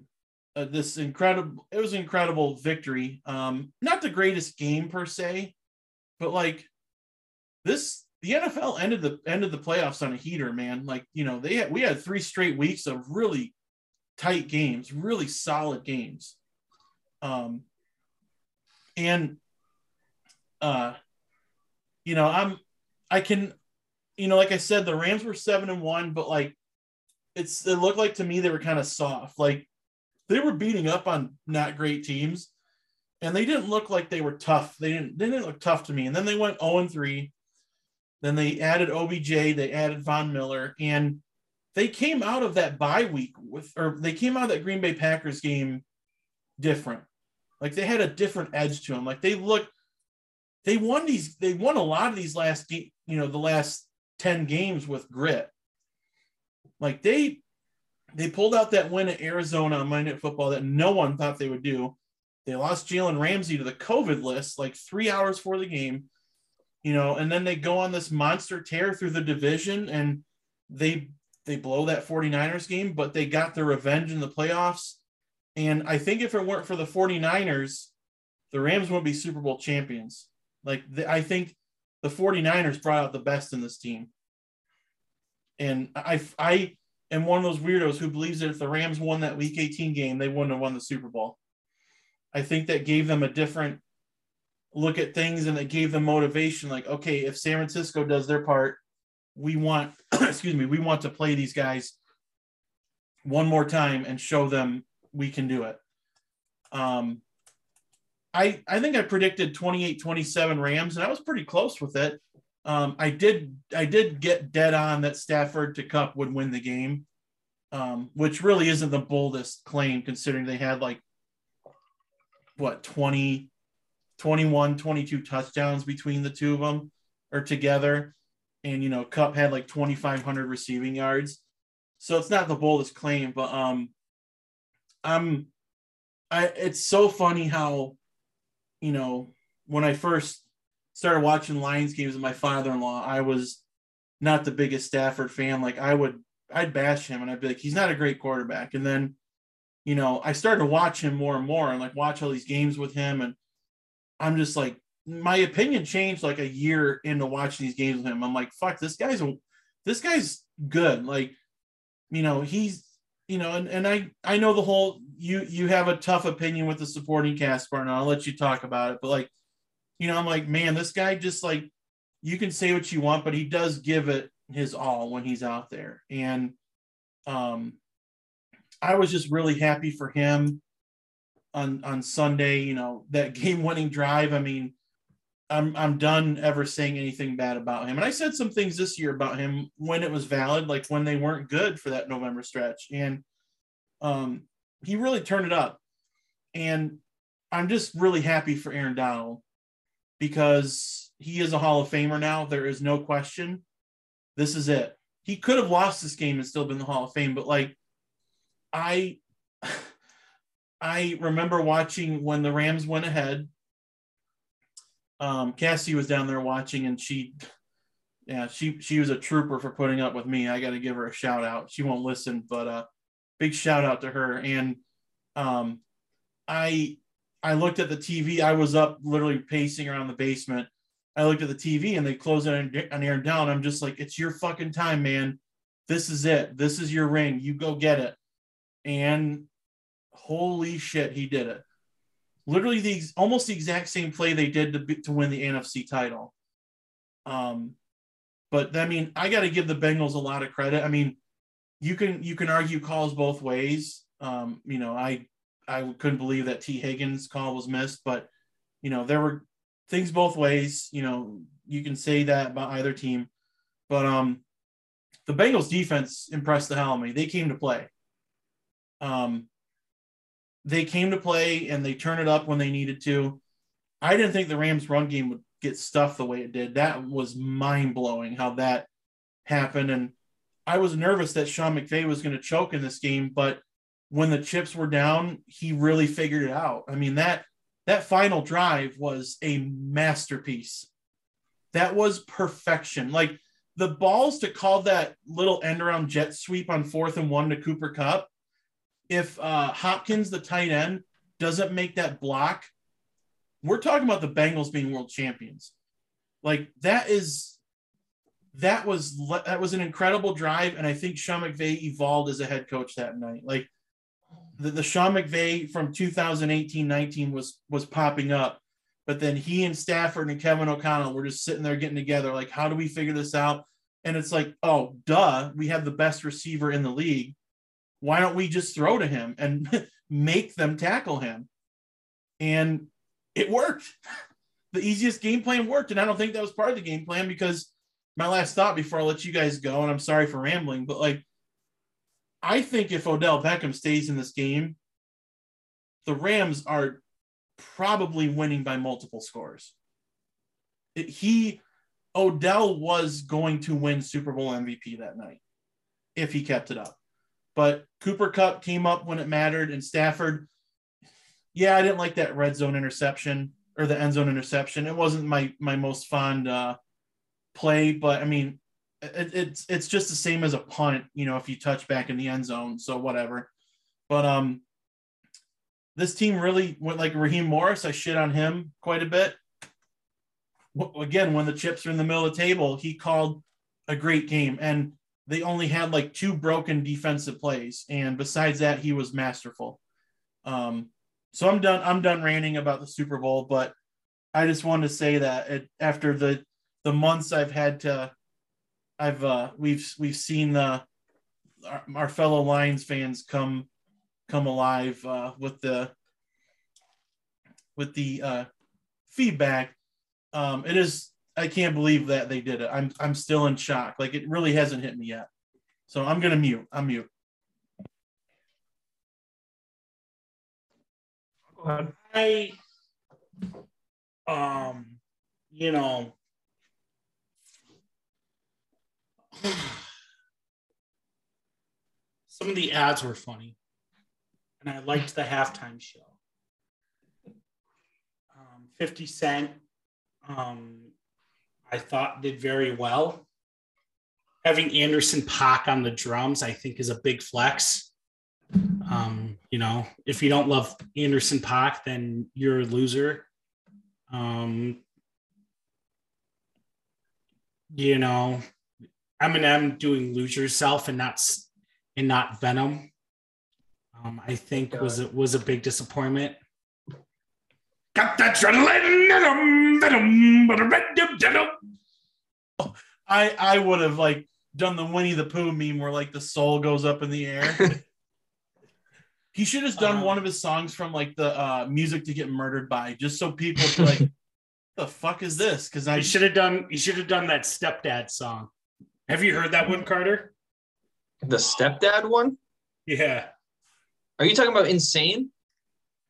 uh, this incredible. It was an incredible victory. Um, not the greatest game per se, but like this the NFL ended the ended the playoffs on a heater, man. Like, you know, they had we had three straight weeks of really tight games, really solid games. Um and uh you know, I'm I can you know, like I said, the Rams were seven and one, but like it's it looked like to me they were kind of soft. Like they were beating up on not great teams. and they didn't look like they were tough. They didn't they didn't look tough to me. And then they went 0 and 3. Then they added OBJ, they added Von Miller, and they came out of that bye week with or they came out of that Green Bay Packers game different. Like they had a different edge to them. Like they look they won these they won a lot of these last game, you know, the last 10 games with grit. Like they they pulled out that win at Arizona on Monday Night Football that no one thought they would do. They lost Jalen Ramsey to the COVID list like three hours before the game, you know, and then they go on this monster tear through the division and they they blow that 49ers game, but they got their revenge in the playoffs. And I think if it weren't for the 49ers, the Rams wouldn't be Super Bowl champions. Like the, I think the 49ers brought out the best in this team. And I I am one of those weirdos who believes that if the Rams won that week 18 game, they wouldn't have won the Super Bowl. I think that gave them a different look at things and it gave them motivation. Like, okay, if San Francisco does their part, we want, excuse me, we want to play these guys one more time and show them we can do it. Um, I I think I predicted 28-27 Rams, and I was pretty close with it. Um, I did I did get dead on that Stafford to Kupp would win the game, um, which really isn't the boldest claim considering they had like what 20 21 22 touchdowns between the two of them or together and you know Kupp had like 2500 receiving yards so it's not the boldest claim but um i'm i it's so funny how you know when i first started watching lions games with my father-in-law i was not the biggest stafford fan like i would i'd bash him and i'd be like he's not a great quarterback and then you know i started to watch him more and more and like watch all these games with him and i'm just like my opinion changed like a year into watching these games with him. I'm like, fuck, this guy's this guy's good. Like, you know, he's you know, and, and I I know the whole you you have a tough opinion with the supporting cast part, and I'll let you talk about it. But like, you know, I'm like, man, this guy just like you can say what you want, but he does give it his all when he's out there. And um I was just really happy for him on on Sunday, you know, that game winning drive. I mean, I'm I'm done ever saying anything bad about him. And I said some things this year about him when it was valid, like when they weren't good for that November stretch. And um, he really turned it up. And I'm just really happy for Aaron Donald because he is a Hall of Famer now. There is no question. This is it. He could have lost this game and still been the Hall of Fame, but like I I remember watching when the Rams went ahead um, Cassie was down there watching, and she, yeah, she she was a trooper for putting up with me. I got to give her a shout out. She won't listen, but uh, big shout out to her. And um, I I looked at the TV. I was up literally pacing around the basement. I looked at the TV and they closed it on, on Aaron down. I'm just like, it's your fucking time, man. This is it. This is your ring. You go get it. And holy shit, he did it literally the almost the exact same play they did to to win the NFC title. Um, but I mean, I got to give the Bengals a lot of credit. I mean, you can you can argue calls both ways. Um, you know, I I couldn't believe that Tee Higgins call was missed, but you know there were things both ways. You know, you can say that about either team, but um, the Bengals defense impressed the hell out of me. They came to play. Um, they came to play and they turned it up when they needed to. I didn't think the Rams run game would get stuffed the way it did. That was mind blowing how that happened. And I was nervous that Sean McVay was going to choke in this game, but when the chips were down, he really figured it out. I mean, that that final drive was a masterpiece. That was perfection. Like the balls to call that little end around jet sweep on fourth and one to Cooper Kupp if uh, Hopkins, the tight end, doesn't make that block, we're talking about the Bengals being world champions. Like that is that was that was an incredible drive, and I think Sean McVay evolved as a head coach that night. Like the, the Sean McVay from 2018-19 was was popping up, but then he and Stafford and Kevin O'Connell were just sitting there getting together. Like, how do we figure this out? And it's like, oh, duh, we have the best receiver in the league why don't we just throw to him and make them tackle him? And it worked. The easiest game plan worked. And I don't think that was part of the game plan because my last thought before I let you guys go, and I'm sorry for rambling, but like, I think if Odell Beckham stays in this game, the Rams are probably winning by multiple scores. It, he, Odell was going to win Super Bowl MVP that night if he kept it up. But Cooper Kupp came up when it mattered, and Stafford, yeah, I didn't like that red zone interception or the end zone interception. It wasn't my my most fond uh, play, but I mean, it, it's it's just the same as a punt, you know, if you touch back in the end zone. So whatever. But um, this team really went like Raheem Morris. I shit on him quite a bit. Again, when the chips are in the middle of the table, he called a great game, and they only had like two broken defensive plays, and besides that, he was masterful. Um, so I'm done. I'm done ranting about the Super Bowl, but I just wanted to say that it, after the the months I've had to, I've uh, we've we've seen the our, our fellow Lions fans come come alive uh, with the with the uh, feedback. Um, it is I can't believe that they did it. I'm I'm still in shock. Like it really hasn't hit me yet. So I'm gonna mute. I'm mute. Go ahead. I um you know some of the ads were funny and I liked the halftime show. Um, 50 Cent um, I thought did very well. Having Anderson Paak on the drums, I think, is a big flex. Um, you know, if you don't love Anderson Paak, then you're a loser. Um, you know, Eminem doing "Lose Yourself" and not and not Venom. Um, I think was it was a big disappointment. Got that adrenaline, venom, venom, but a red denim. I I would have like done the Winnie the Pooh meme where like the soul goes up in the air. he should have done uh, one of his songs from like the uh, music to get murdered by, just so people like, the fuck is this? Because I should have done. You should have done that stepdad song. Have you heard that one, Carter? The stepdad one? Yeah. Are you talking about Insane?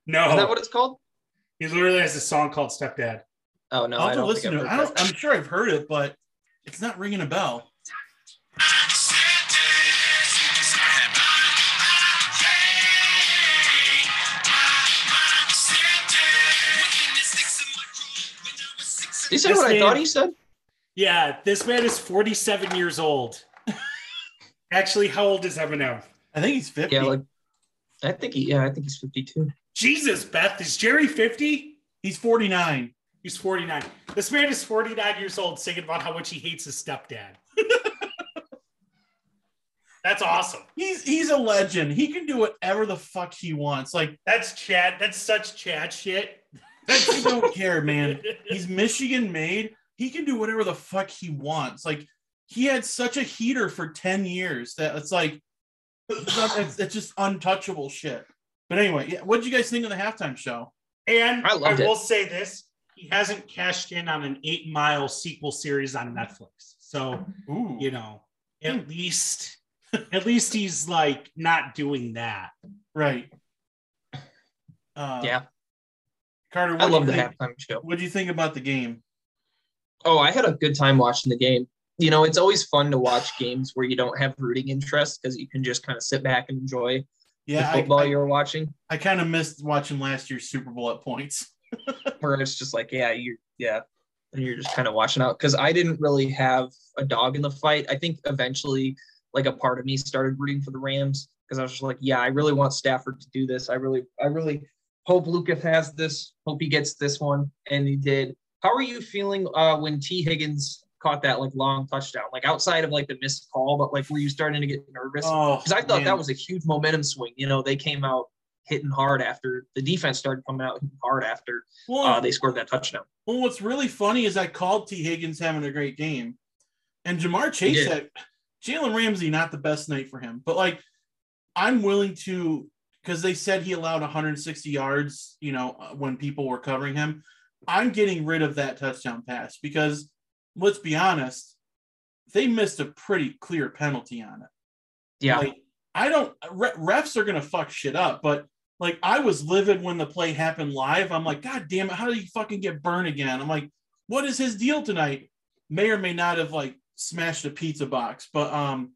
No. Is that what it's called? He literally has a song called Stepdad. Oh no, I'll I don't listen to it. I don't, I'm sure I've heard it, but it's not ringing a bell. You said what man, I thought he said? Yeah, this man is 47 years old. Actually, how old is Eminem? I think he's 50. Yeah, like I think he yeah, I think he's 52. Jesus, Beth, is Jerry 50? He's 49. He's 49. This man is 49 years old singing about how much he hates his stepdad. That's awesome. He's he's a legend. He can do whatever the fuck he wants. Like that's Chad. That's such Chad shit. I don't care, man. He's Michigan made. He can do whatever the fuck he wants. Like he had such a heater for 10 years that it's like it's, it's just untouchable shit. But anyway, yeah, what did you guys think of the halftime show? And I, I will say this: he hasn't cashed in on an eight mile sequel series on Netflix. So Ooh. you know, at least at least he's like not doing that. Right. Uh, yeah. Carter, I love the think, halftime show. What do you think about the game? Oh, I had a good time watching the game. You know, it's always fun to watch games where you don't have rooting interest because you can just kind of sit back and enjoy yeah, the football I, I, you were watching. I kind of missed watching last year's Super Bowl at points. where it's just like, yeah, you yeah, and you're just kind of watching out because I didn't really have a dog in the fight. I think eventually, like a part of me started rooting for the Rams because I was just like, yeah, I really want Stafford to do this. I really, I really hope Lucas has this. Hope he gets this one, and he did. How are you feeling uh, when Tee Higgins caught that like long touchdown, like outside of like the missed call, but like were you starting to get nervous? Because oh, I thought man. that was a huge momentum swing. You know, they came out hitting hard after the defense started coming out hard after well, uh, they scored that touchdown. Well, what's really funny is I called Tee Higgins having a great game, and Ja'Marr Chase had Jalen Ramsey not the best night for him, but like I'm willing to because they said he allowed 160 yards, you know, when people were covering him. I'm getting rid of that touchdown pass because let's be honest, they missed a pretty clear penalty on it. Yeah. Like, I don't refs are gonna fuck shit up, but like I was livid when the play happened live. I'm like, God damn it, how did he fucking get burned again? I'm like, what is his deal tonight? May or may not have like smashed a pizza box, but um,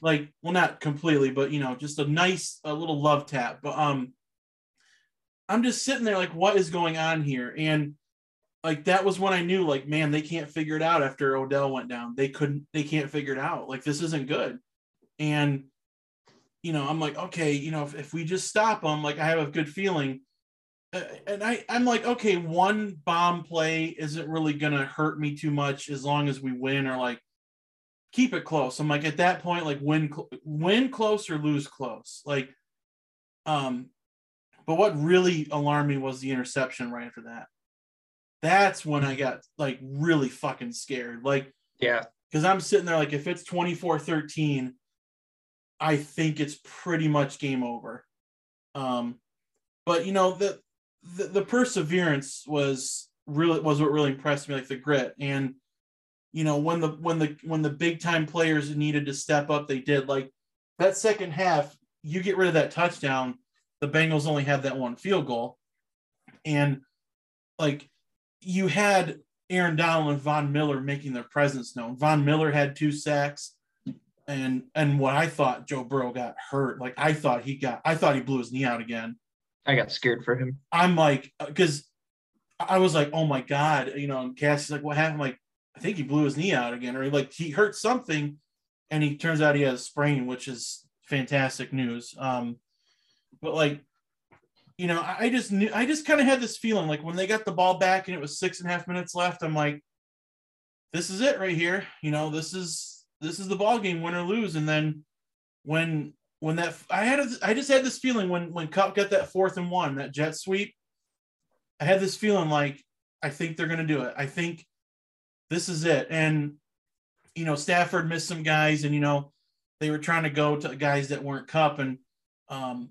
like, well, not completely, but you know, just a nice, a little love tap. But um, I'm just sitting there like, what is going on here? And like that was when I knew, like, man, they can't figure it out after Odell went down. They couldn't, they can't figure it out. Like, this isn't good. And you know, I'm like, okay, you know, if, if we just stop them, like I have a good feeling. Uh, and I, I'm like, okay, one bomb play isn't really gonna hurt me too much as long as we win or like keep it close. I'm like, at that point, like win, win close or lose close. Like, um, but what really alarmed me was the interception right after that. That's when I got like really fucking scared. Like, yeah, because I'm sitting there like, if it's 24 13, I think it's pretty much game over. Um, but you know the, the the perseverance was really was what really impressed me, like the grit and you know when the when the when the big time players needed to step up, they did. Like that second half, you get rid of that touchdown, the Bengals only had that one field goal, and like you had Aaron Donald and Von Miller making their presence known. Von Miller had two sacks and and what I thought Joe Burrow got hurt. Like I thought he got, I thought he blew his knee out again. I got scared for him. I'm like, because I was like, oh my god, you know. And Cassie's like, what happened? I'm like, I think he blew his knee out again, or like he hurt something, and he turns out he has a sprain, which is fantastic news. Um, but like, you know, I just knew, I just kind of had this feeling like when they got the ball back and it was six and a half minutes left, I'm like, this is it right here. You know, this is this is the ball game, win or lose. And then when when that I had a, I just had this feeling when when Kupp got that fourth and one, that jet sweep, I had this feeling like I think they're gonna do it. I think this is it. And you know, Stafford missed some guys, and you know, they were trying to go to guys that weren't Kupp, and um,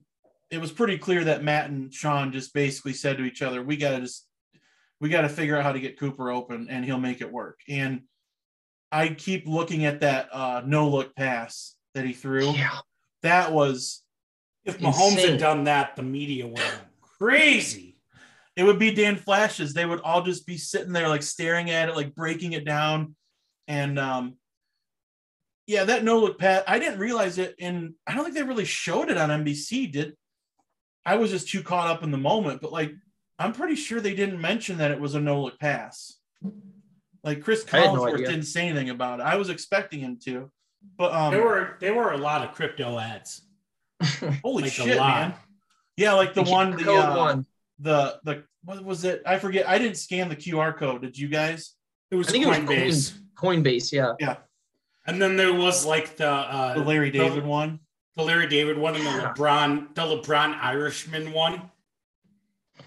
it was pretty clear that Matt and Sean just basically said to each other, "We got to just, we got to figure out how to get Cooper open, and he'll make it work." And I keep looking at that uh, no look pass that he threw. Yeah. That was if Mahomes insane. had done that, the media would have crazy. It would be Dan Flashes. They would all just be sitting there like staring at it, like breaking it down. And um yeah, that no look pass, I didn't realize it and I don't think they really showed it on NBC, did I was just too caught up in the moment, but like I'm pretty sure they didn't mention that it was a no look pass. Like Chris Collinsworth no didn't say anything about it. I was expecting him to, but um, there were there were a lot of crypto ads. Holy like shit, man! Yeah, like the one, the uh, one, the the what was it? I forget. I didn't scan the QR code. Did you guys? It was Coinbase. It was Coinbase, yeah. Yeah. And then there was like the uh, the Larry David the, one, the Larry David one, and the LeBron the LeBron Irishman one.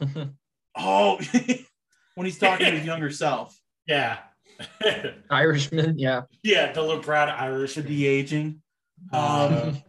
oh, when he's talking to his younger self. Yeah. Irishman, yeah. Yeah, the LeBron Irish. The aging. Uh, um,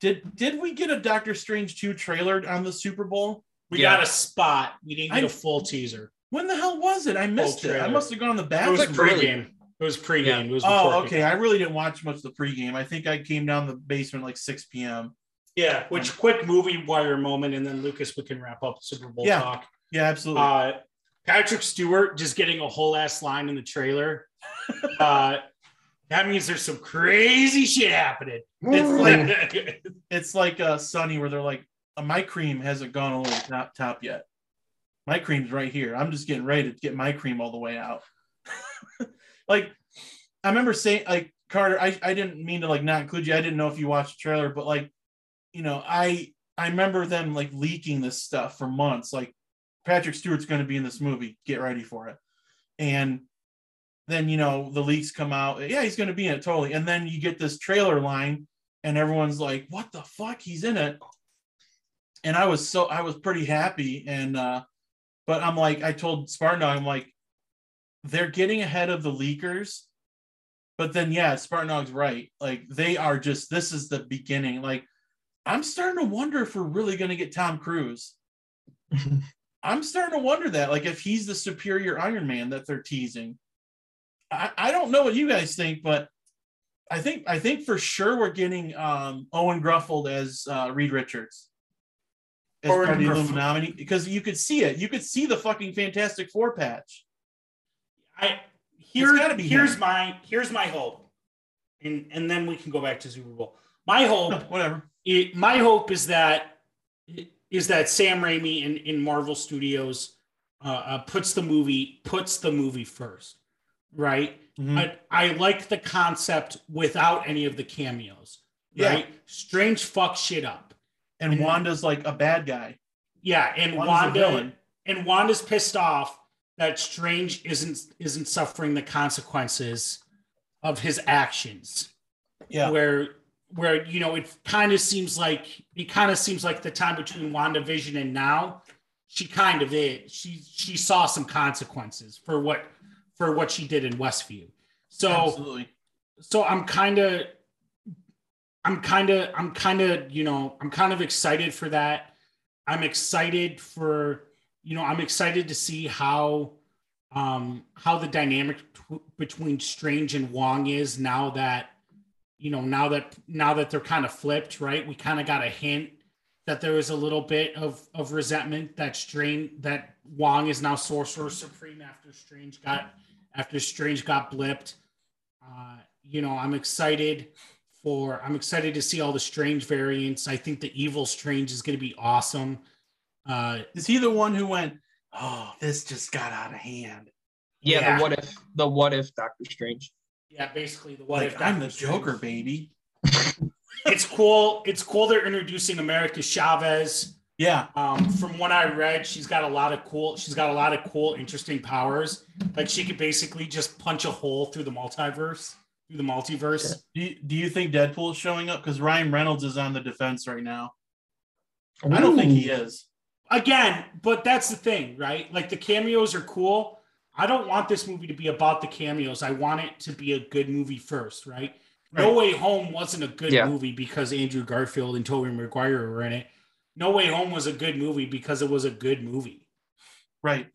did did we get a Doctor Strange 2 trailer on the Super Bowl? We yeah. got a spot. We didn't get I, a full teaser. When the hell was it? I missed it. I must have gone on the back. It was pregame. It was pregame. It was oh, okay. Game. I really didn't watch much of the pregame. I think I came down the basement like 6 p.m. Yeah, which um, quick movie wire moment, and then Lucas, we can wrap up Super Bowl yeah. talk. Yeah, absolutely. Uh, Patrick Stewart just getting a whole ass line in the trailer. uh, that means there's some crazy shit happening. It's like it's like uh, Sunny where they're like, uh, my cream hasn't gone all the way top top yet. My cream's right here. I'm just getting ready to get my cream all the way out. like I remember saying like Carter, I, I didn't mean to like not include you. I didn't know if you watched the trailer, but like, you know, I I remember them like leaking this stuff for months. Like Patrick Stewart's going to be in this movie. Get ready for it. And then, you know, the leaks come out. Yeah, he's going to be in it totally. And then you get this trailer line, and everyone's like, what the fuck? He's in it. And I was so, I was pretty happy. And, uh, but I'm like, I told Spartan, I'm like, they're getting ahead of the leakers. But then, yeah, Spartanog's right. Like, they are just, this is the beginning. Like, I'm starting to wonder if we're really going to get Tom Cruise. I'm starting to wonder that, like, if he's the superior Iron Man that they're teasing. I, I don't know what you guys think, but I think I think for sure we're getting um, Owen Gruffudd as uh, Reed Richards as Owen part of the Illuminati because you could see it. You could see the fucking Fantastic Four patch. I here, here's him. my here's my hope, and and then we can go back to Super Bowl. My hope, Whatever. it, my hope is that is that Sam Raimi in, in Marvel Studios uh, uh, puts the movie puts the movie first, right? Mhm. I, I like the concept without any of the cameos, Yeah. right? Strange fuck shit up, and Wanda's like a bad guy. yeah, and Wanda's Wanda and Wanda's pissed off that Strange isn't isn't suffering the consequences of his actions. Yeah. Where where you know it kind of seems like it kind of seems like the time between WandaVision and now, she kind of is. She she saw some consequences for what for what she did in Westview. So Absolutely. so I'm kind of I'm kind of I'm kind of you know I'm kind of excited for that. I'm excited for you know I'm excited to see how um how the dynamic t- between Strange and Wong is now that you know now that now that they're kind of flipped right we kind of got a hint that there was a little bit of of resentment that Strange that Wong is now Sorcerer Supreme after Strange got after Strange got blipped uh, you know, I'm excited for I'm excited to see all the strange variants. I think the evil strange is going to be awesome. Uh, Is he the one who went, Oh, this just got out of hand? Yeah, Yeah. the what if the what if Doctor Strange. yeah, basically the what Like, if I'm the Strange- Joker, baby. It's cool. It's cool they're introducing America Chavez. Yeah. Um, from what I read, she's got a lot of cool. She's got a lot of cool, interesting powers. Like she could basically just punch a hole through the multiverse, through the multiverse. Do you, do you think Deadpool is showing up? Because Ryan Reynolds is on the defense right now. I don't think he is. Again, but that's the thing, right? Like the cameos are cool. I don't want this movie to be about the cameos. I want it to be a good movie first, right? No Way Home wasn't a good Yeah. movie because Andrew Garfield and Tobey Maguire were in it. No Way Home was a good movie because it was a good movie. Right.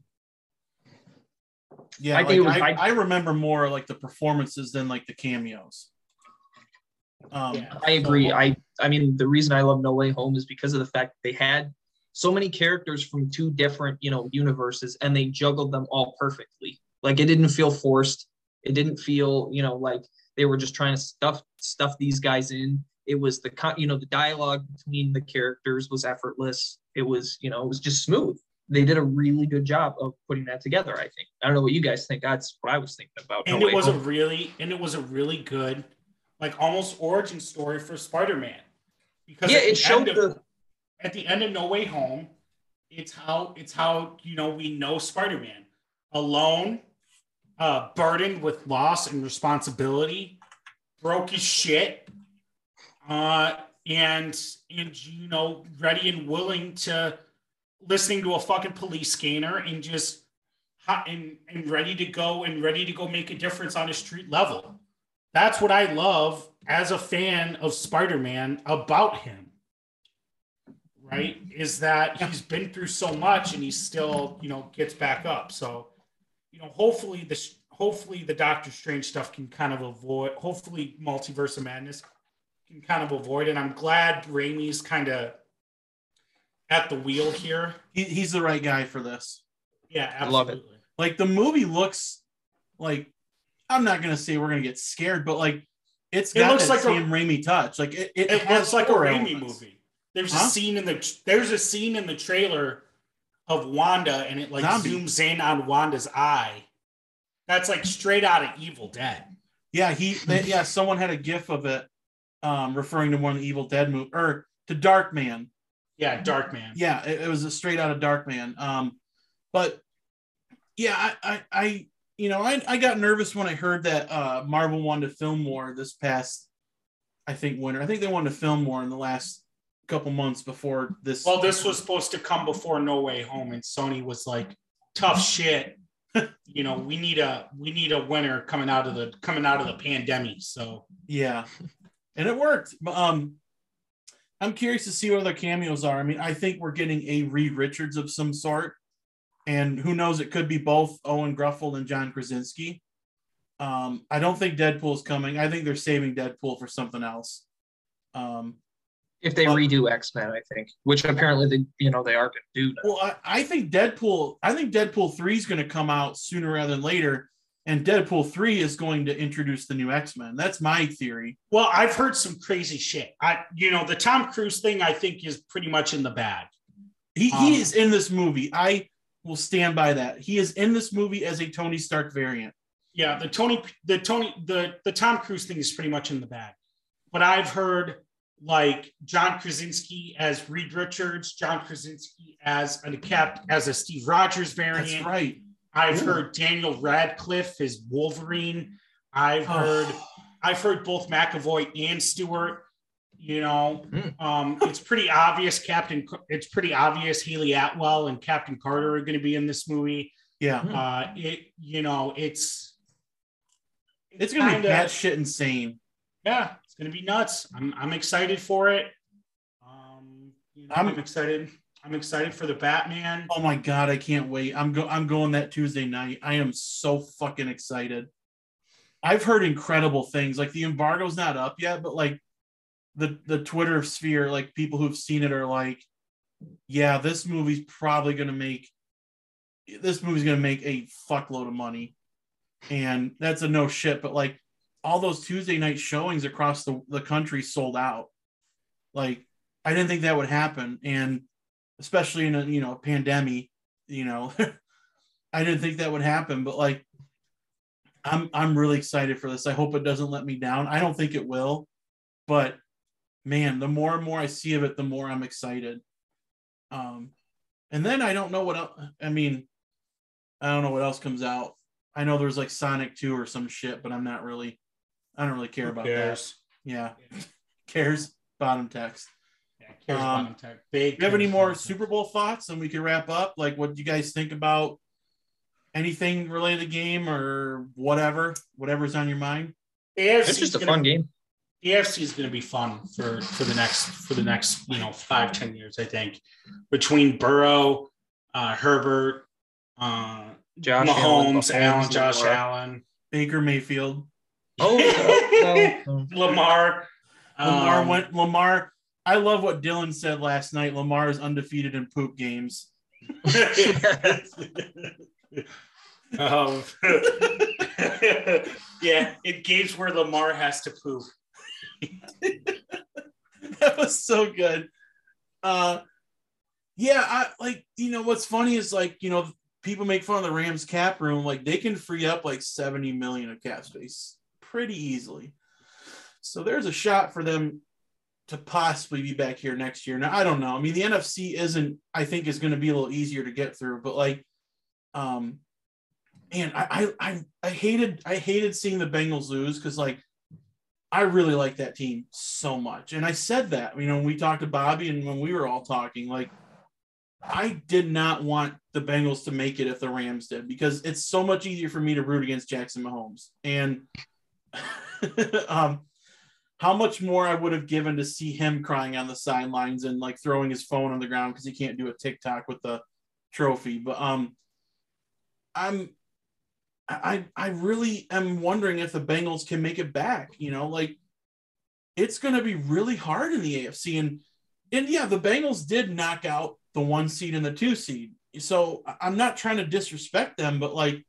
Yeah, I like, was- I, I remember more like the performances than like the cameos. Um, Yeah. I agree. I I mean the reason I love No Way Home is because of the fact they had so many characters from two different, you know, universes and they juggled them all perfectly. Like it didn't feel forced. It didn't feel, you know, like they were just trying to stuff stuff these guys in. It was the you know, the dialogue between the characters was effortless. It was, you know, it was just smooth. They did a really good job of putting that together, I think. I don't know what you guys think. That's what I was thinking about. And No it was a really and it was a really good, like almost origin story for Spider-Man. Because yeah, it showed of- the at the end of No Way Home, it's how it's how you know we know Spider-Man alone, uh, burdened with loss and responsibility, broke his shit, uh, and and you know ready and willing to listening to a fucking police scanner and just hot and and ready to go and ready to go make a difference on a street level. That's what I love as a fan of Spider-Man about him right mm-hmm. is that he's been through so much and he still you know gets back up so you know hopefully this hopefully the doctor strange stuff can kind of avoid hopefully multiverse of madness can kind of avoid and i'm glad Raimi's kind of at the wheel here he, he's the right guy for this. yeah I love it. Like the movie looks like I'm not gonna say we're gonna get scared, but like it's It got looks that like a- Sam Raimi touch. Like it, it, it has looks like a horror Raimi elements. movie there's Huh? a scene in the there's a scene in the trailer of Wanda and it like Zombie. zooms in on Wanda's eye that's like straight out of Evil Dead Yeah, he they, yeah, someone had a gif of it um referring to one of the Evil Dead movie or to Darkman. Yeah, Darkman. Yeah, it, it was a straight out of Darkman. Um, but yeah, I, I, I you know, I, I got nervous when I heard that uh, Marvel wanted to film more this past, I think winter. I think they wanted to film more in the last couple months before this. Well, this was supposed to come before No Way Home, and Sony was like, "Tough shit." you know, we need a we need a winner coming out of the coming out of the pandemic. So yeah, and it worked. Um, I'm curious to see what other cameos are. I mean, I think we're getting a Reed Richards of some sort, and who knows, it could be both Owen Gruffudd and John Krasinski. Um, I don't think Deadpool's coming. I think they're saving Deadpool for something else. Um, if they But- redo X Men, I think, which apparently they you know they are going to do. now. well, I, I think Deadpool. I think Deadpool three is going to come out sooner rather than later, and Deadpool three is going to introduce the new X Men. That's my theory. Well, I've heard some crazy shit. I, you know, the Tom Cruise thing, I think, is pretty much in the bag. He Um, he is in this movie. I will stand by that. He is in this movie as a Tony Stark variant. Yeah, the Tony, the Tony, the the Tom Cruise thing is pretty much in the bag. But I've heard like John Krasinski as Reed Richards, John Krasinski as a cap as a Steve Rogers variant. That's right. I've Ooh. heard Daniel Radcliffe as Wolverine. I've Oh. heard I've heard both McAvoy and Stewart. You know, Hmm. um, it's pretty obvious Captain. It's pretty obvious Hayley Atwell and Captain Carter are going to be in this movie. Yeah, Uh, it you know it's it's gonna be kinda- batshit insane. yeah, it's gonna be nuts. I'm I'm excited for it. Um, you know, I'm, I'm- excited. I'm excited for the Batman. Oh my god, I can't wait. I'm go I'm going that Tuesday night. I am so fucking excited. I've heard incredible things. Like the embargo's not up yet, but like the the Twitter sphere, like people who've seen it are like, yeah, this movie's probably gonna make this movie's gonna make a fuckload of money. And that's a no shit, but like all those Tuesday night showings across the, the country sold out. Like I didn't think that would happen. And especially in a you know pandemic you know i didn't think that would happen. But like i'm i'm really excited for this. I hope it doesn't let me down. I don't think it will. But man the more and more i see of it the more i'm excited. Um and then i don't know what i mean i don't know what else comes out. I know there's like sonic 2 or some shit but i'm not really i don't really care Who about cares? that yeah cares bottom text Yeah, cares Um, about tech. Big do you have any more. Super Bowl thoughts and we can wrap up? Like, what do you guys think about anything related to the game or whatever, whatever's on your mind? AFC It's just a gonna- fun game. The AFC is going to be fun for for the next for the next you know five ten years. I think between Burrow, uh, Herbert, uh, Josh Mahomes, Allen, Allen, Josh Allen, Baker Mayfield. Oh, no, no. Lamar. Lamar um, went Lamar. I love what Dylan said last night. Lamar is undefeated in poop games. um, yeah, it games where Lamar has to poop. that was so good. Uh yeah, I like you know what's funny is like, you know, people make fun of the Rams cap room, like they can free up like 70 million of cap space pretty easily. So there's a shot for them to possibly be back here next year. Now I don't know. I mean, the NFC isn't, I think, is going to be a little easier to get through, but like, um, man, I I I, I hated I hated seeing the Bengals lose because like I really like that team so much. And I said that, you know, when we talked to Bobby and when we were all talking, like, I did not want the Bengals to make it if the Rams did because it's so much easier for me to root against Jackson Mahomes. And um, how much more I would have given to see him crying on the sidelines and like throwing his phone on the ground because he can't do a TikTok with the trophy. But um, I'm I I really am wondering if the Bengals can make it back. You know, like it's going to be really hard in the AFC, and and yeah, the Bengals did knock out the one seed and the two seed. So I'm not trying to disrespect them, but like,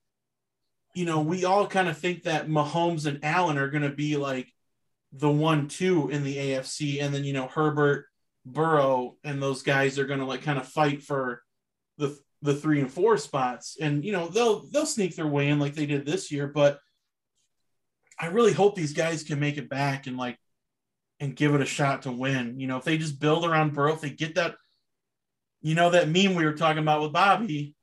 you know, we all kind of think that Mahomes and Allen are going to be like the one two in the AFC, and then you know Herbert, Burrow, and those guys are going to like kind of fight for the the three and four spots, and you know they'll they'll sneak their way in like they did this year. But I really hope these guys can make it back and like and give it a shot to win. You know, if they just build around Burrow, if they get that, you know, that meme we were talking about with Bobby,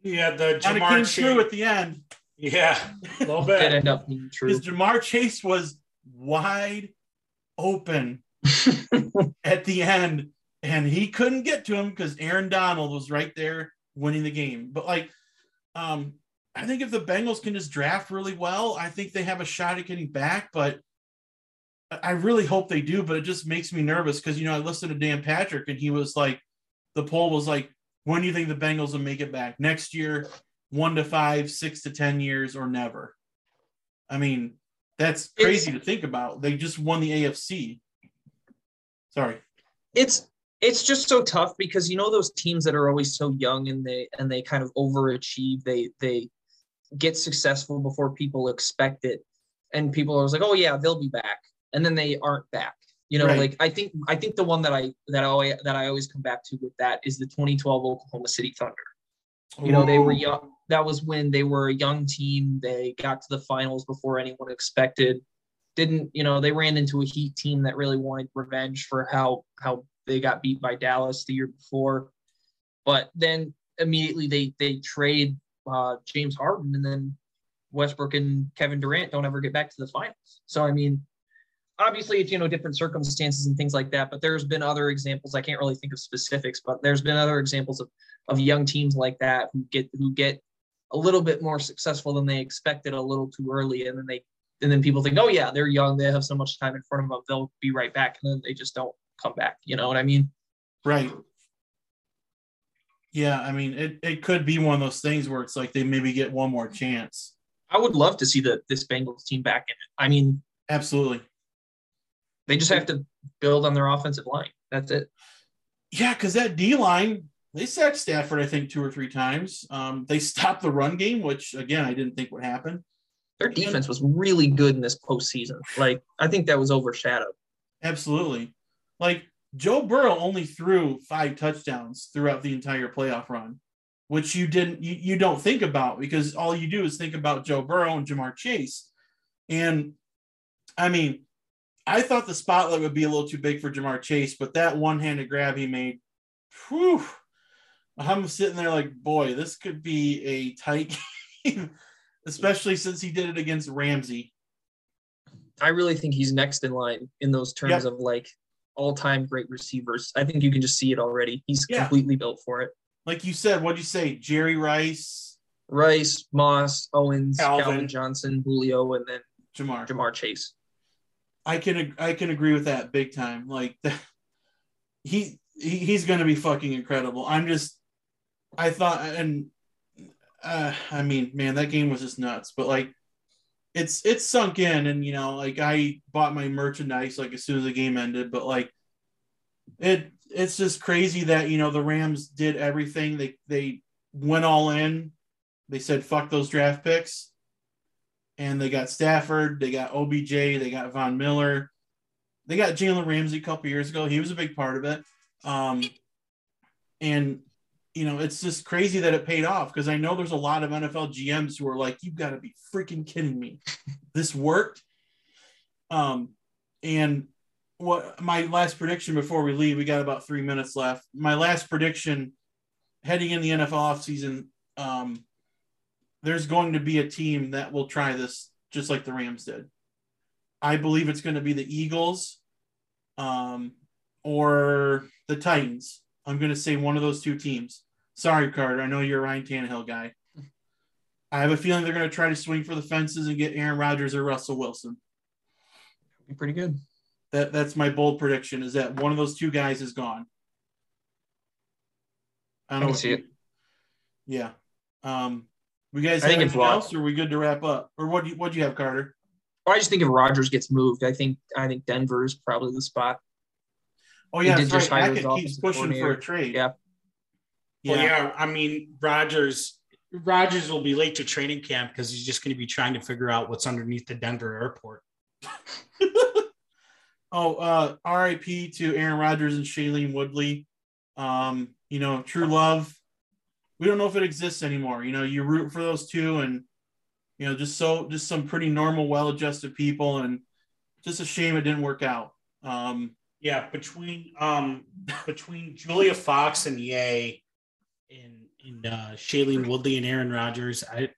Yeah, the Ja'Marr came Chase. true at the end. Yeah, a little Did bit. end up being true. Because Ja'Marr Chase was wide open at the end, and he couldn't get to him because Aaron Donald was right there winning the game. But like, um, I think if the Bengals can just draft really well, I think they have a shot at getting back. But I really hope they do, but it just makes me nervous because you know I listened to Dan Patrick and he was like, the poll was like, when do you think the Bengals will make it back next year? One to five, six to ten years, or never. I mean, that's crazy it's, to think about. They just won the AFC. Sorry. It's it's just so tough because you know those teams that are always so young and they and they kind of overachieve. They they get successful before people expect it, and people are like, "Oh yeah, they'll be back," and then they aren't back. You know, right. like I think I think the one that I that I always, that I always come back to with that is the 2012 Oklahoma City Thunder. You know, they were young. That was when they were a young team. They got to the finals before anyone expected. Didn't you know? They ran into a Heat team that really wanted revenge for how how they got beat by Dallas the year before. But then immediately they they trade uh, James Harden, and then Westbrook and Kevin Durant don't ever get back to the finals. So I mean, obviously it's you know different circumstances and things like that but there's been other examples i can't really think of specifics but there's been other examples of of young teams like that who get who get a little bit more successful than they expected a little too early. And then they and then people think oh yeah they're young. They have so much time in front of them. They'll be right back. And then they just don't come back. You know what i mean? Right. Yeah i mean it, it could be one of those things where it's like they maybe get one more chance. I would love to see the this bengals team back in it. I mean absolutely. they just have to build on their offensive line. That's it. Yeah, because that D line, they sacked Stafford, I think, two or three times. Um, they stopped the run game, which again I didn't think would happen. Their defense was really good in this postseason. Like I think that was overshadowed. Absolutely. Like Joe Burrow only threw five touchdowns throughout the entire playoff run, which you didn't you, you don't think about because all you do is think about Joe Burrow and Ja'Marr Chase. And I mean, I thought the spotlight would be a little too big for Ja'Marr Chase, but that one-handed grab he made, whew, I'm sitting there like, boy, this could be a tight game, especially since he did it against Ramsey. I really think he's next in line in those terms yep. of like all-time great receivers. I think you can just see it already. He's yeah. completely built for it. Like you said, what'd you say? Jerry Rice, Rice, Moss, Owens, Calvin, Calvin Johnson, Julio, and then Jamar Ja'Marr Chase. I can I can agree with that big time. Like he, he he's going to be fucking incredible. I'm just I thought and uh, I mean, man, that game was just nuts. But like it's it's sunk in and you know, like I bought my merchandise like as soon as the game ended, but like it it's just crazy that you know the Rams did everything. They they went all in. They said fuck those draft picks and they got Stafford, they got OBJ, they got Von Miller, they got Jalen Ramsey a couple years ago. He was a big part of it. Um, and you know, it's just crazy that it paid off because I know there's a lot of NFL GMs who are like, "You've got to be freaking kidding me! This worked." Um, and what my last prediction before we leave, we got about three minutes left. My last prediction heading in the NFL offseason, um, there's going to be a team that will try this just like the Rams did. I believe it's going to be the Eagles um, or the Titans. I'm going to say one of those two teams. Sorry, Carter. I know you're a Ryan Tannehill guy. I have a feeling they're going to try to swing for the fences and get Aaron Rodgers or Russell Wilson. Be pretty good. That that's my bold prediction. Is that one of those two guys is gone. I don't I see you, it. Yeah. Um, we guys I have anything else, or are we good to wrap up? Or what do you what do you have, Carter? I just think if Rodgers gets moved, I think I think Denver is probably the spot. Oh yeah, that's right. Hackett keeps pushing for a trade. Yeah. Yeah. Well, yeah. I mean, Rodgers. Rodgers will be late to training camp because he's just going to be trying to figure out what's underneath the Denver airport. oh, uh, RIP to Aaron Rodgers and Shailene Woodley. Um, you know, true love we don't know if it exists anymore. You know, you root for those two and you know, just so just some pretty normal, well-adjusted people, and just a shame it didn't work out. Um, yeah, between um, between Julia Fox and Ye, and and uh, Shailene Woodley and Aaron Rodgers, I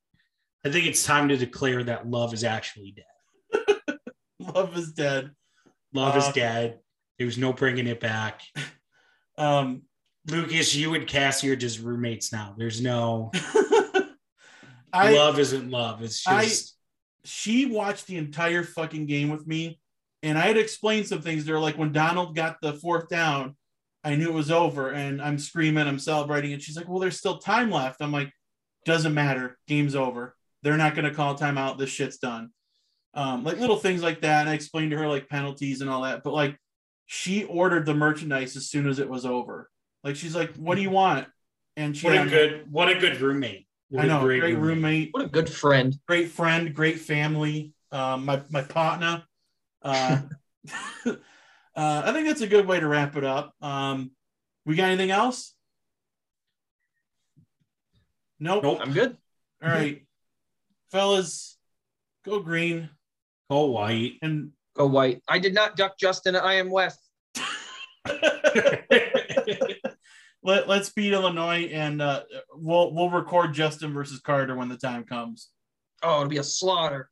I think it's time to declare that love is actually dead. love is dead. Love uh, is dead. There's no bringing it back. Um, Lucas, you and Cassie are just roommates now. There's no I, love isn't love. It's just I, she watched the entire fucking game with me And I had explained some things there, like when Donald got the fourth down, I knew it was over, and I'm screaming, I'm celebrating, and she's like, "Well, there's still time left." I'm like, "Doesn't matter, game's over. They're not going to call timeout. This shit's done." Um, like little things like that. And I explained to her like penalties and all that, but like she ordered the merchandise as soon as it was over. Like she's like, "What do you want?" And she What a had- good, what a good roommate. What I a know, great, roommate, What a good friend. great friend, great family. Um, my my partner. Uh, uh, I think that's a good way to wrap it up. Um, we got anything else? Nope. Nope. I'm good. All right, fellas, go green Go white. and Go white. I did not duck Justin. I am West. let let's beat Illinois and uh, we'll we'll record Justin versus Carter when the time comes. Oh, it'll be a slaughter.